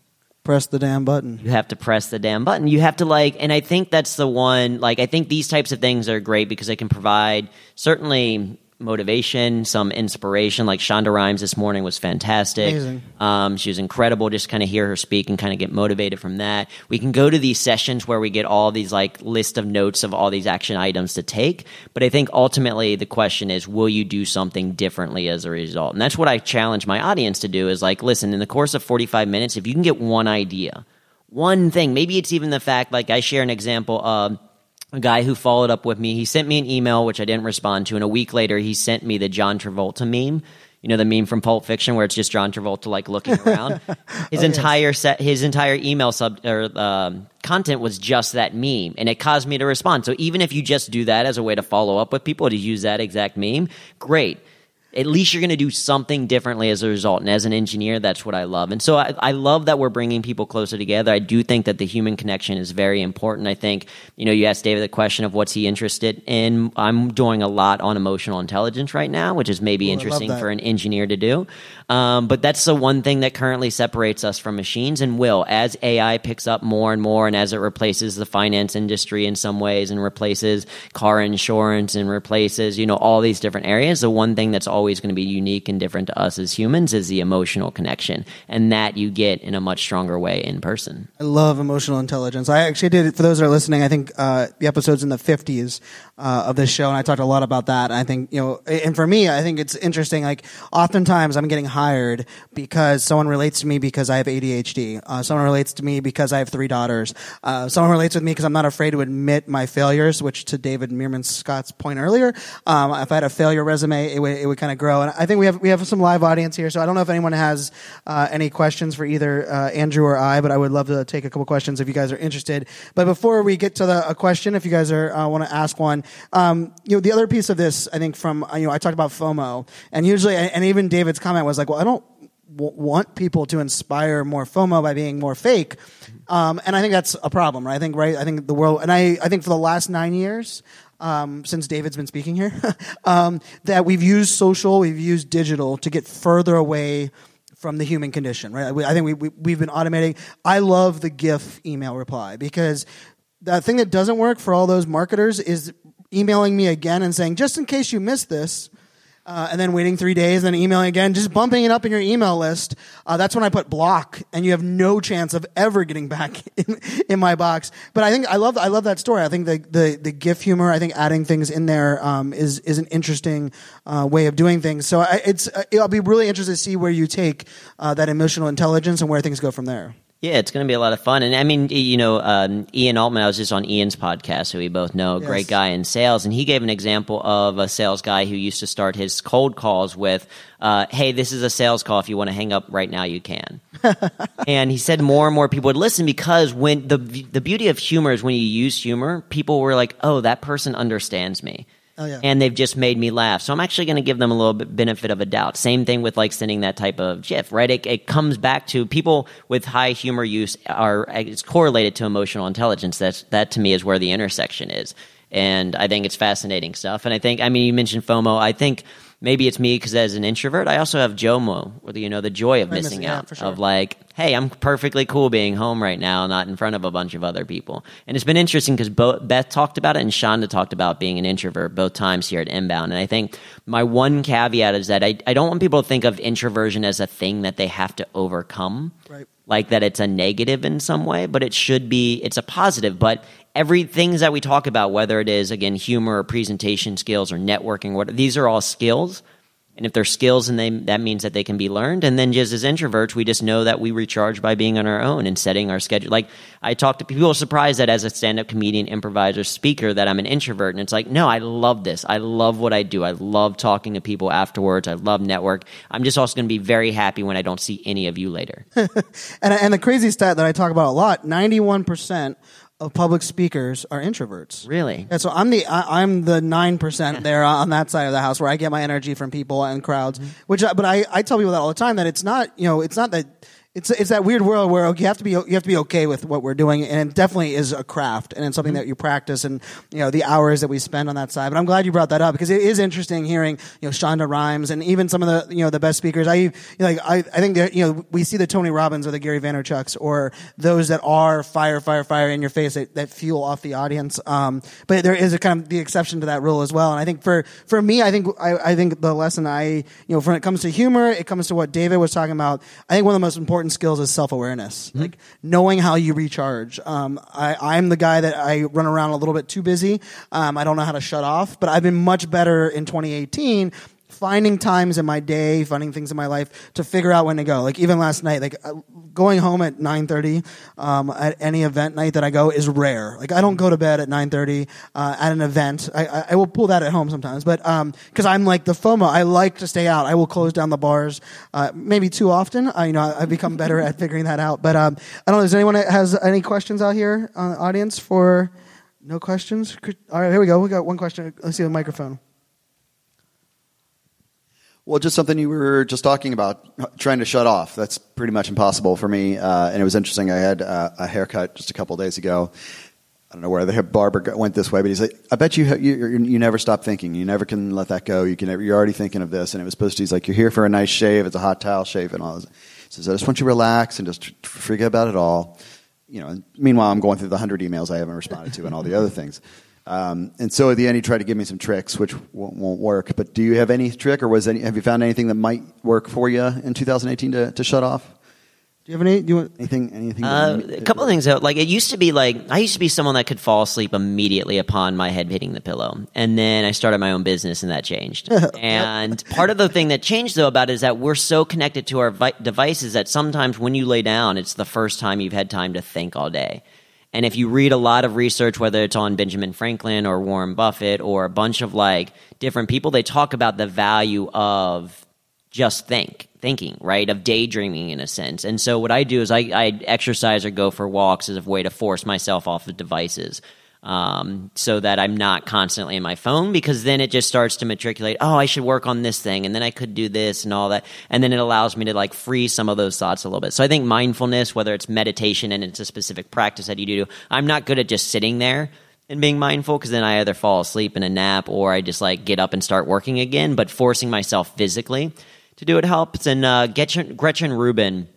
Press the damn button. you have to press the damn button. You have to like, and I think that's the one. Like, I think these types of things are great because they can provide certainly motivation, some inspiration. Like Shonda Rhimes this morning was fantastic. Um, she was incredible. Just kind of hear her speak and kind of get motivated from that. We can go to these sessions where we get all these like list of notes of all these action items to take. But I think ultimately the question is, will you do something differently as a result? And that's what I challenge my audience to do is like, listen, in the course of 45 minutes, if you can get one idea, one thing, maybe it's even the fact, like I share an example of, a guy who followed up with me. He sent me an email, which I didn't respond to, and a week later, he sent me the John Travolta meme. You know the meme from Pulp Fiction where it's just John Travolta like looking *laughs* around. His entire set, his entire email sub or um, content was just that meme, and it caused me to respond. So even if you just do that as a way to follow up with people to use that exact meme, great at least you're going to do something differently as a result. And as an engineer, that's what I love. And so I, I, love that we're bringing people closer together. I do think that the human connection is very important. I think, you know, you asked David the question of what's he interested in. I'm doing a lot on emotional intelligence right now, which is maybe Ooh, interesting for an engineer to do. Um, but that's the one thing that currently separates us from machines and will. As AI picks up more and more and as it replaces the finance industry in some ways and replaces car insurance and replaces, you know, all these different areas, the one thing that's always going to be unique and different to us as humans is the emotional connection. And that you get in a much stronger way in person. I love emotional intelligence. I actually did, for those that are listening, I think uh, the episode's in the 50s uh, of this show, and I talked a lot about that. I think, you know, and for me, I think it's interesting. Like, oftentimes I'm getting hired because someone relates to me because I have ADHD. Uh, someone relates to me because I have three daughters. Uh, someone relates with me because I'm not afraid to admit my failures, which to David Meerman Scott's point earlier, um, if I had a failure resume, it would, it would kind of grow. And I think we have, we have some live audience here, so I don't know if anyone has uh, any questions for either uh, Andrew or I, but I would love to take a couple questions if you guys are interested. But before we get to the a question, if you guys are uh, want to ask one, um, you know, the other piece of this, I think from uh, you know, I talked about FOMO, and usually, and even David's comment was like, well, I don't want people to inspire more FOMO by being more fake, um, and I think that's a problem, right? I think right, I think the world, and I, I think for the last nine years. Um, since David's been speaking here, *laughs* um, that we've used social, we've used digital to get further away from the human condition, right? I think we, we, we've been automating. I love the GIF email reply because the thing that doesn't work for all those marketers is emailing me again and saying, just in case you missed this, uh, and then waiting three days, and then emailing again, just bumping it up in your email list. Uh, that's when I put block, and you have no chance of ever getting back *laughs* in, in my box. But I think I love I love that story. I think the the, the GIF humor, I think adding things in there um, is is an interesting uh, way of doing things. So I, it's uh, I'll be really interested to see where you take uh, that emotional intelligence and where things go from there. Yeah, it's going to be a lot of fun. And I mean, you know, um, Ian Altman, I was just on Ian's podcast, who we both know, Yes. great guy in sales. And he gave an example of a sales guy who used to start his cold calls with, uh, Hey, this is a sales call. If you want to hang up right now, you can. *laughs* and he said more and more people would listen because when the, the beauty of humor is when you use humor, people were like, Oh, that person understands me. Oh, yeah. And they've just made me laugh. So I'm actually going to give them a little bit benefit of a doubt. Same thing with like sending that type of GIF, right? It, it comes back to people with high humor use are it's correlated to emotional intelligence. That's that to me is where the intersection is. And I think it's fascinating stuff. And I think, I mean, you mentioned FOMO. I think maybe it's me because as an introvert, I also have JOMO, or the, you know, the joy of missing missing- out, for sure. of like, hey, I'm perfectly cool being home right now, not in front of a bunch of other people. And it's been interesting because both Beth talked about it and Shonda talked about being an introvert both times here at Inbound. And I think my one caveat is that I, I don't want people to think of introversion as a thing that they have to overcome. Right. Like that it's a negative in some way, but it should be, it's a positive. But every things that we talk about, whether it is again humor or presentation skills or networking, what these are all skills. And if they're skills, and they that means that they can be learned. And then just as introverts, we just know that we recharge by being on our own and setting our schedule. Like I talk to people surprised that as a stand-up comedian, improviser, speaker, that I'm an introvert. And it's like, no, I love this. I love what I do. I love talking to people afterwards. I love network. I'm just also going to be very happy when I don't see any of you later. *laughs* And, and the crazy stat that I talk about a lot 91% of public speakers are introverts. Really? Yeah, so I'm the I, I'm the nine percent *laughs* there on that side of the house where I get my energy from people and crowds. Mm-hmm. Which, I, but I, I tell people that all the time that it's not you know it's not that it's it's that weird world where you have to be you have to be okay with what we're doing, and it definitely is a craft and it's something that you practice and you know the hours that we spend on that side. But I'm glad you brought that up because it is interesting hearing you know Shonda Rhimes and even some of the you know the best speakers. I you know, like I I think that you know we see the Tony Robbins or the Gary Vaynerchuk's or those that are fire fire fire in your face that, that fuel off the audience. Um, but there is a kind of the exception to that rule as well. And I think for for me, I think I, I think the lesson I you know when it comes to humor, it comes to what David was talking about. I think one of the most important skills is self awareness, like knowing how you recharge. Um, I, I'm the guy that I run around a little bit too busy. Um, I don't know how to shut off, but I've been much better in 2018 finding times in my day, finding things in my life to figure out when to go. Like even last night, like uh, going home at 9:30 um, at any event night that I go is rare. Like I don't go to bed at 9:30 uh, at an event. I, I, I will pull that at home sometimes, but because I'm like the FOMO, I like to stay out. I will close down the bars, uh, maybe too often. I, you know, I've become better at figuring that out. But um, I don't know. Does anyone has any questions out here, uh, audience? For no questions. All right, here we go. We got one question. Let's see the microphone. Well, just something you were just talking about, trying to shut off. That's pretty much impossible for me. Uh, and it was interesting. I had uh, a haircut just a couple days ago. I don't know where the barber went this way, but he's like, "I bet you you, you never stop thinking. You never can let that go. You can you're already thinking of this." And it was supposed to. He's like, "You're here for a nice shave. It's a hot towel shave and all." This. He says, "I just want you to relax and just forget about it all." You know. Meanwhile, I'm going through the hundred emails I haven't responded to and all the other things. Um, and so at the end, he tried to give me some tricks, which won't, won't work. But do you have any trick, or was any, have you found anything that might work for you in 2018 to, to shut off? Do you have any? Do you want? Anything? Anything? Uh, a couple of things though. Like it used to be like I used to be someone that could fall asleep immediately upon my head hitting the pillow, and then I started my own business, and that changed. *laughs* and part of the thing that changed though about it is that we're so connected to our vi- devices that sometimes when you lay down, it's the first time you've had time to think all day. And if you read a lot of research, whether it's on Benjamin Franklin or Warren Buffett or a bunch of like different people, they talk about the value of just think thinking right? Of daydreaming in a sense. And so what i do is i, I exercise or go for walks as a way to force myself off of devices um, so that i'm not constantly in my phone because then it just starts to matriculate oh i should work on this thing and then i could do this and all that and then it allows me to like free some of those thoughts a little bit so i think mindfulness whether it's meditation and it's a specific practice that you do i'm not good at just sitting there and being mindful because then I either fall asleep in a nap or I just like get up and start working again. But forcing myself physically to do it helps. And uh, Gretchen, Gretchen Rubin,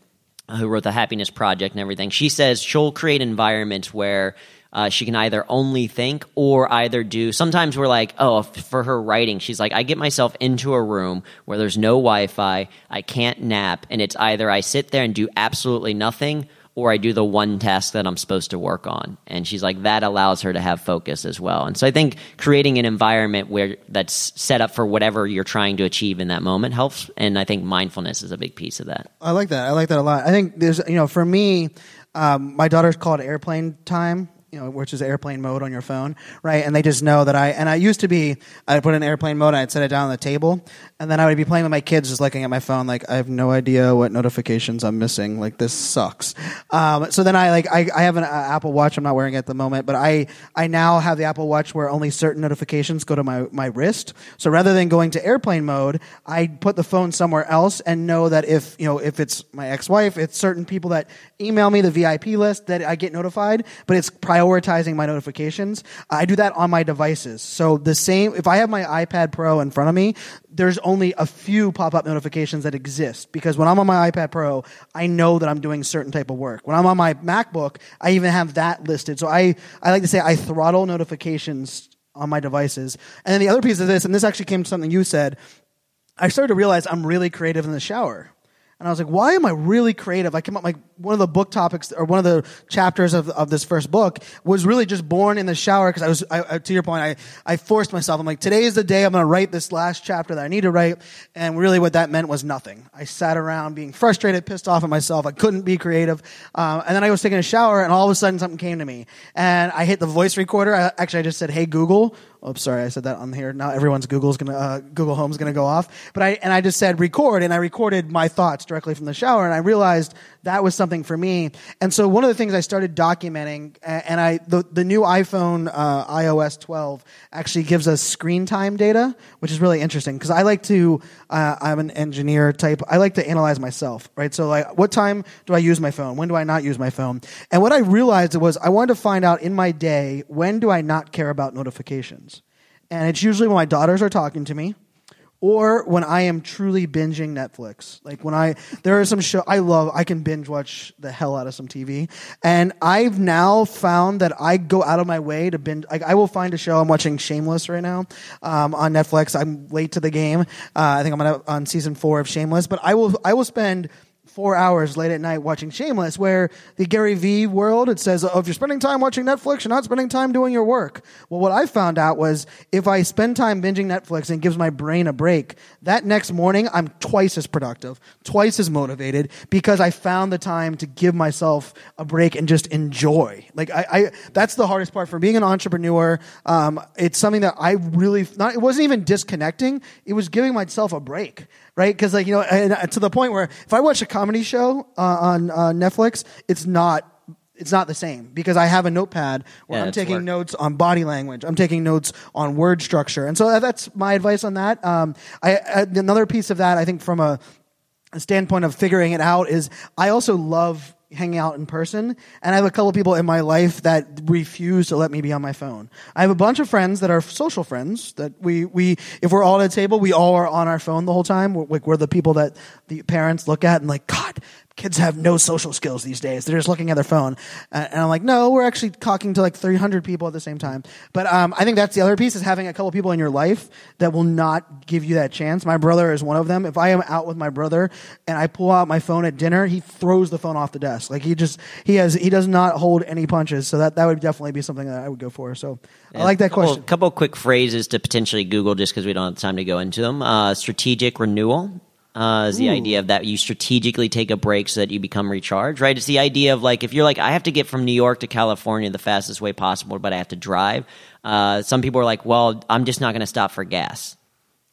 who wrote the Happiness Project and everything, she says she'll create environments where. Uh, she can either only think or either do. Sometimes we're like, oh, for her writing, she's like, I get myself into a room where there's no Wi Fi, I can't nap, and it's either I sit there and do absolutely nothing or I do the one task that I'm supposed to work on. And she's like, that allows her to have focus as well. And so I think creating an environment where that's set up for whatever you're trying to achieve in that moment helps. And I think mindfulness is a big piece of that. I like that. I like that a lot. I think there's, you know, for me, um, my daughter's called airplane time. You know, which is airplane mode on your phone, right? And they just know that I and I used to be I'd put in airplane mode I'd set it down on the table, and then I would be playing with my kids, just looking at my phone, like I have no idea what notifications I'm missing. Like this sucks. Um, so then I like I, I have an uh, Apple Watch. I'm not wearing it at the moment, but I I now have the Apple Watch where only certain notifications go to my my wrist. So rather than going to airplane mode, I put the phone somewhere else and know that if you know if it's my ex-wife, it's certain people that email me the VIP list that I get notified, but it's prioritizing my notifications. I do that on my devices. So the same if I have my iPad Pro in front of me, there's only a few pop-up notifications that exist because when I'm on my iPad Pro, I know that I'm doing certain type of work. When I'm on my MacBook, I even have that listed. So I, I like to say I throttle notifications on my devices. And then the other piece of this, and this actually came to something you said, I started to realize I'm really creative in the shower. And I was like, why am I really creative? I came up like one of the book topics or one of the chapters of, of this first book was really just born in the shower because I was, I, to your point, I, I forced myself. I'm like, today is the day I'm going to write this last chapter that I need to write. And really what that meant was nothing. I sat around being frustrated, pissed off at myself. I couldn't be creative. Um, and then I was taking a shower and all of a sudden something came to me and I hit the voice recorder. I, actually, I just said, Hey Google, Oops, sorry, I said that on here. Now everyone's Google's gonna uh, Google Home's gonna go off. But I and I just said record, and I recorded my thoughts directly from the shower, and I realized that was something for me. And so one of the things I started documenting, and I the the new iPhone uh, iOS 12 actually gives us screen time data, which is really interesting because I like to. Uh, I'm an engineer type. I like to analyze myself, right? So like, what time do I use my phone? When do I not use my phone? And what I realized was I wanted to find out in my day when do I not care about notifications and it's usually when my daughters are talking to me or when I am truly binging Netflix. Like when I there are some show I love, I can binge watch the hell out of some TV, and I've now found that I go out of my way to binge. Like I will find a show. I'm watching Shameless right now um, on Netflix. I'm late to the game. Uh, I think I'm on season four of Shameless, but I will I will spend four hours late at night watching Shameless, where the Gary Vee world, it says, oh, if you're spending time watching Netflix, you're not spending time doing your work. Well, what I found out was if I spend time binging Netflix and gives my brain a break, that next morning I'm twice as productive, twice as motivated because I found the time to give myself a break and just enjoy. Like I, I that's the hardest part for being an entrepreneur. Um, it's something that I really not. It wasn't even disconnecting. It was giving myself a break right? Because like you know, and, uh, to the point where if I watch a comedy show uh, on uh, Netflix, it's not it's not the same because I have a notepad where Yeah, I'm taking work. notes on body language. I'm taking notes on word structure, and so that- that's my advice on that. Um, I, I another piece of that I think from a a standpoint of figuring it out is I also love hanging out in person and I have a couple of people in my life that refuse to let me be on my phone. I have a bunch of friends that are social friends that we, we if we're all at a table, we all are on our phone the whole time. We're, like we're the people that the parents look at and like, God, kids have no social skills these days. They're just looking at their phone. Uh, and I'm like, no, we're actually talking to like 300 people at the same time. But um, I think that's the other piece is having a couple people in your life that will not give you that chance. My brother is one of them. If I am out with my brother and I pull out my phone at dinner, he throws the phone off the desk. Like he just he has he does not hold any punches. So that that would definitely be something that I would go for. So I like that couple, question. A couple quick phrases to potentially Google just because we don't have time to go into them. Uh, strategic renewal. Uh, is the idea of that you strategically take a break so that you become recharged, right? It's the idea of like if you're like I have to get from New York to California the fastest way possible, but I have to drive. Uh, some people are like, well, I'm just not going to stop for gas.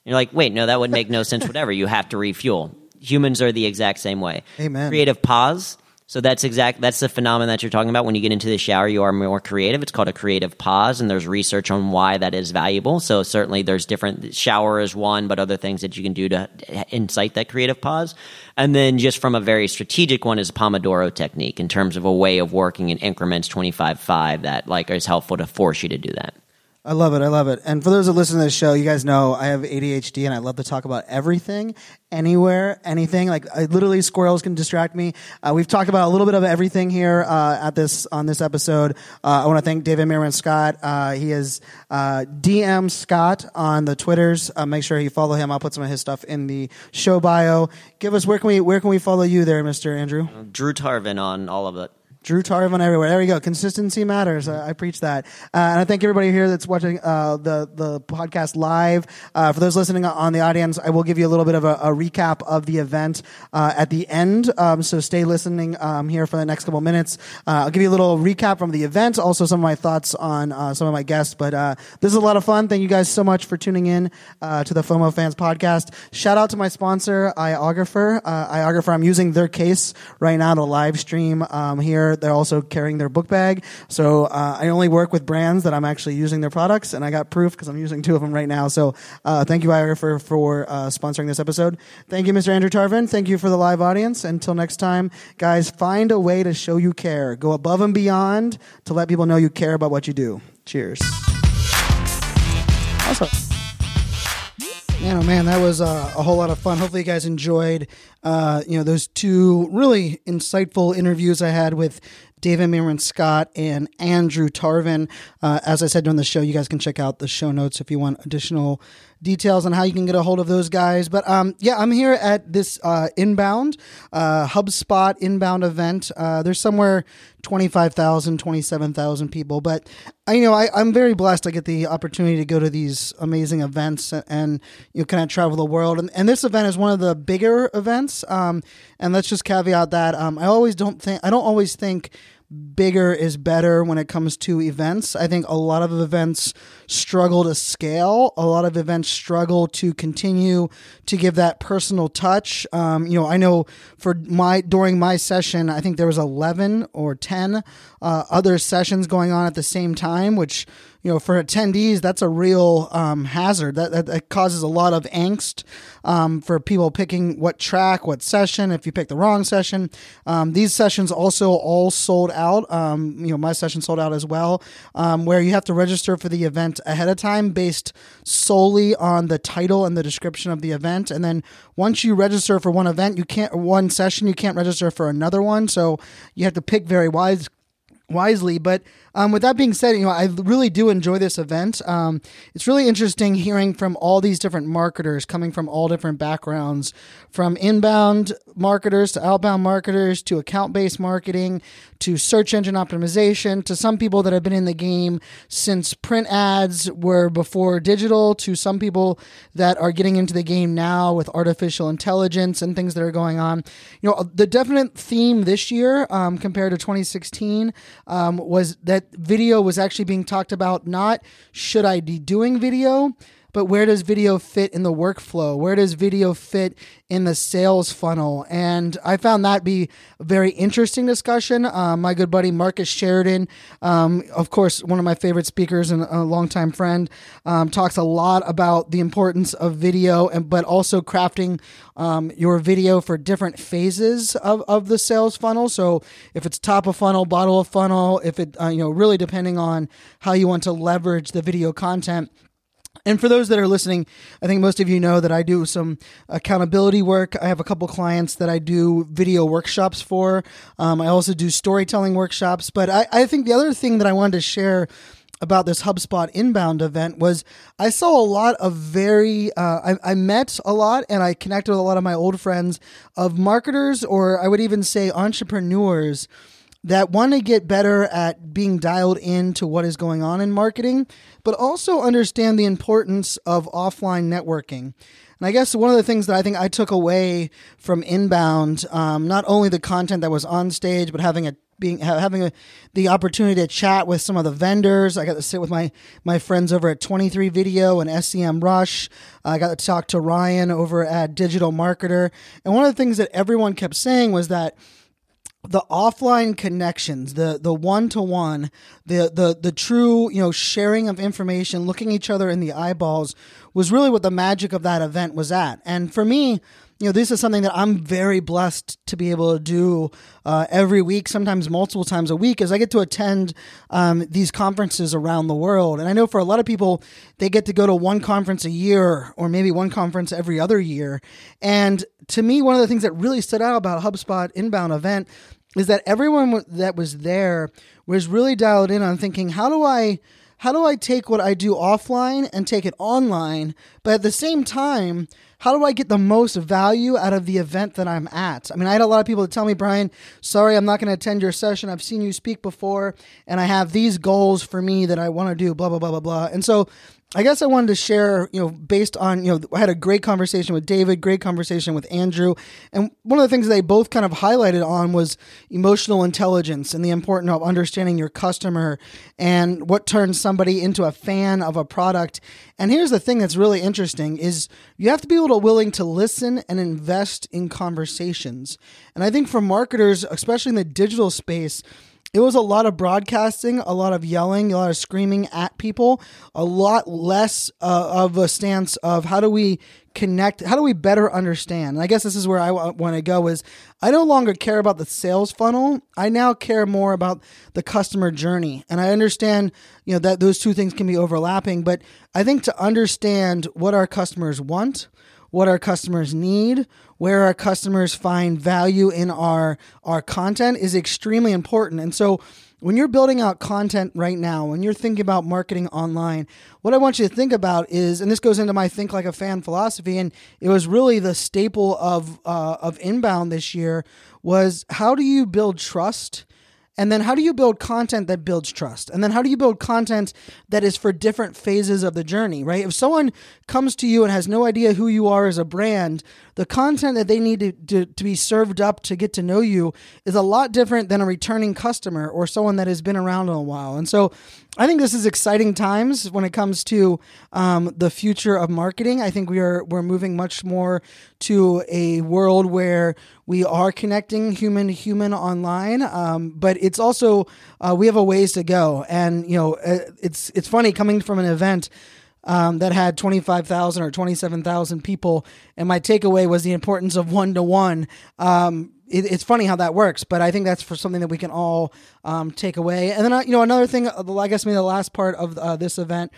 You're like, wait, no, that would make no sense. Whatever, you have to refuel. Humans are the exact same way. Amen. Creative pause. So that's exact. That's the phenomenon that you're talking about. When you get into the shower, you are more creative. It's called a creative pause, and there's research on why that is valuable. So certainly, there's different. Shower is one, but other things that you can do to incite that creative pause. And then, just from a very strategic one, is Pomodoro technique in terms of a way of working in increments, 25 5, that like is helpful to force you to do that. I love it. I love it. And for those that listen to this show, you guys know I have ADHD and I love to talk about everything, anywhere, anything. Like I, literally, squirrels can distract me. Uh, we've talked about a little bit of everything here uh, at this on this episode. Uh, I want to thank David Meerman Scott. Uh, he is uh, DM Scott on the Twitters. Uh, make sure you follow him. I'll put some of his stuff in the show bio. Give us where can we where can we follow you there, Mister Andrew? Drew Tarvin on all of it. Drew Tarvin everywhere. There we go. Consistency matters. I, I preach that. Uh, and I thank everybody here that's watching uh, the the podcast live. Uh, for those listening on the audience, I will give you a little bit of a, a recap of the event uh, at the end. Um, so stay listening um, here for the next couple minutes. Uh, I'll give you a little recap from the event, also some of my thoughts on uh, some of my guests. But this is a lot of fun. Thank you guys so much for tuning in to the FOMO Fans podcast. Shout out to my sponsor, iOgrapher. iOgrapher. I'm using their case right now to live stream um, here they're also carrying their book bag. So uh, I only work with brands that I'm actually using their products, and I got proof because I'm using two of them right now. So uh, thank you, Ira, for, for uh, sponsoring this episode. Thank you, Mr. Andrew Tarvin. Thank you for the live audience. Until next time, guys, find a way to show you care. Go above and beyond to let people know you care about what you do. Cheers. Awesome. Man, oh man, that was uh, a whole lot of fun. Hopefully, you guys enjoyed, uh, you know, those two really insightful interviews I had with David Meerman Scott and Andrew Tarvin. Uh, as I said during the show, you guys can check out the show notes if you want additional details on how you can get a hold of those guys. But um, yeah, I'm here at this uh, inbound uh, HubSpot inbound event. Uh, there's somewhere 25,000, 27,000 people. But I, you know, I, am very blessed. I get the opportunity to go to these amazing events and, and you know, kind of travel the world. And, and this event is one of the bigger events. Um, and let's just caveat that um, I always don't think I don't always think bigger is better when it comes to events. I think a lot of events struggle to scale. A lot of events struggle to continue to give that personal touch. Um, you know, I know for my during my session, I think there was eleven or ten uh, other sessions going on at the same time, which you know, for attendees, that's a real um, hazard. That, that, that, causes a lot of angst um, for people picking what track, what session. If you pick the wrong session, um, these sessions also all sold out. Um, you know, my session sold out as well, um, where you have to register for the event ahead of time based solely on the title and the description of the event. And then once you register for one event, you can't one session, you can't register for another one. So you have to pick very wise wisely. But um, with that being said, you know, I really do enjoy this event. Um, it's really interesting hearing from all these different marketers coming from all different backgrounds, from inbound marketers to outbound marketers to account based marketing to search engine optimization to some people that have been in the game since print ads were before digital to some people that are getting into the game now with artificial intelligence and things that are going on. You know, the definite theme this year um, compared to 2016 um, was that video was actually being talked about not should I be doing video, but where does video fit in the workflow? Where does video fit in the sales funnel? And I found that be a very interesting discussion. Um, my good buddy Marcus Sheridan, um, of course, one of my favorite speakers and a longtime friend, um, talks a lot about the importance of video, and but also crafting um, your video for different phases of, of the sales funnel. So if it's top of funnel, bottom of funnel, if it uh, you know really depending on how you want to leverage the video content and for those that are listening, I think most of you know that I do some accountability work. I have a couple clients that I do video workshops for. Um, I also do storytelling workshops. But I, I think the other thing that I wanted to share about this HubSpot inbound event was I saw a lot of very, uh, I, I, met a lot and I connected with a lot of my old friends of marketers, or I would even say entrepreneurs that want to get better at being dialed in to what is going on in marketing, but also understand the importance of offline networking. And I guess one of the things that I think I took away from Inbound, um, not only the content that was on stage, but having a being having a, the opportunity to chat with some of the vendors. I got to sit with my my friends over at 23 Video and SEMrush. I got to talk to Ryan over at Digital Marketer. And one of the things that everyone kept saying was that the offline connections, the the one to one, the the the true you know sharing of information, looking each other in the eyeballs, was really what the magic of that event was at. And for me, you know, this is something that I'm very blessed to be able to do uh, every week, sometimes multiple times a week, as I get to attend um, these conferences around the world. And I know for a lot of people, they get to go to one conference a year or maybe one conference every other year. And to me, one of the things that really stood out about HubSpot inbound event is that everyone that was there was really dialed in on thinking, how do I how do I take what I do offline and take it online? But at the same time, how do I get the most value out of the event that I'm at? I mean, I had a lot of people that tell me, Brian, sorry, I'm not going to attend your session. I've seen you speak before, and I have these goals for me that I want to do, blah, blah, blah, blah, blah. And so I guess I wanted to share, you know, based on, you know, I had a great conversation with David, great conversation with Andrew. And one of the things they both kind of highlighted on was emotional intelligence and the importance of understanding your customer and what turns somebody into a fan of a product. And here's the thing that's really interesting is you have to be able to willing to listen and invest in conversations. And I think for marketers, especially in the digital space, it was a lot of broadcasting, a lot of yelling, a lot of screaming at people, a lot less uh, of a stance of how do we connect, how do we better understand. And I guess this is where I w- want to go is I no longer care about the sales funnel. I now care more about the customer journey. And I understand, you know, that those two things can be overlapping, but I think to understand what our customers want, what our customers need, where our customers find value in our our content is extremely important. And so when you're building out content right now, when you're thinking about marketing online, what I want you to think about is, and this goes into my think like a fan philosophy, and it was really the staple of uh, of inbound this year was how do you build trust and then how do you build content that builds trust? And then how do you build content that is for different phases of the journey, right? If someone comes to you and has no idea who you are as a brand, the content that they need to, to, to, be served up to get to know you is a lot different than a returning customer or someone that has been around a while. And so I think this is exciting times when it comes to um, the future of marketing. I think we are we're moving much more to a world where we are connecting human to human online, um, but it's also uh, we have a ways to go. And you know, uh, it's it's funny coming from an event. Um, that had 25,000 or 27,000 people. And my takeaway was the importance of one to one it, it's funny how that works, but I think that's for something that we can all um, take away. And then, uh, you know, another thing, uh, I guess maybe the last part of uh, this event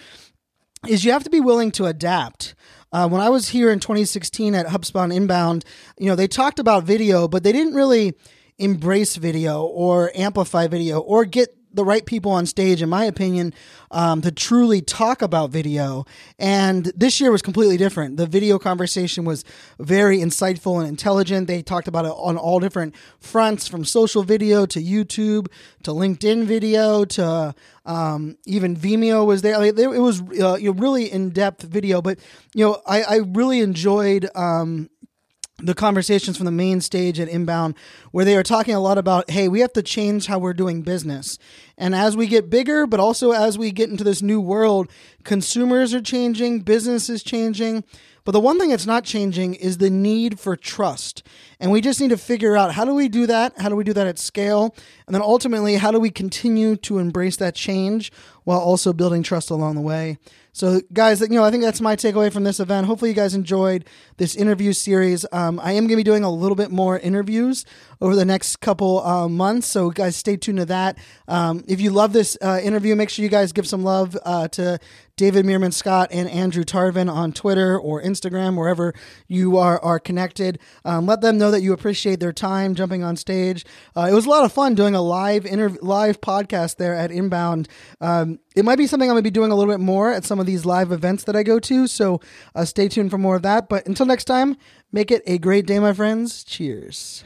is you have to be willing to adapt. Uh, when I was here in 2016 at HubSpot Inbound, you know, they talked about video, but they didn't really embrace video or amplify video or get the right people on stage, in my opinion, um, to truly talk about video. And this year was completely different. The video conversation was very insightful and intelligent. They talked about it on all different fronts, from social video to YouTube to LinkedIn video to um, even Vimeo was there. It was uh, you know, really in depth video, but you know I, I really enjoyed um, the conversations from the main stage at Inbound, where they are talking a lot about, hey, we have to change how we're doing business. And as we get bigger, but also as we get into this new world, consumers are changing, business is changing. But the one thing that's not changing is the need for trust. And we just need to figure out how do we do that? How do we do that at scale? And then ultimately, how do we continue to embrace that change while also building trust along the way? So, guys, you know, I think that's my takeaway from this event. Hopefully, you guys enjoyed this interview series. Um, I am going to be doing a little bit more interviews over the next couple uh, months. So, guys, stay tuned to that. Um, if you love this uh, interview, make sure you guys give some love uh, to David Meerman Scott and Andrew Tarvin on Twitter or Instagram, wherever you are, are connected. Um, let them know that you appreciate their time jumping on stage. Uh, it was a lot of fun doing a live interview, live podcast there at Inbound. Um, it might be something I'm going to be doing a little bit more at some of these live events that I go to. So uh, stay tuned for more of that. But until next time, make it a great day, my friends. Cheers.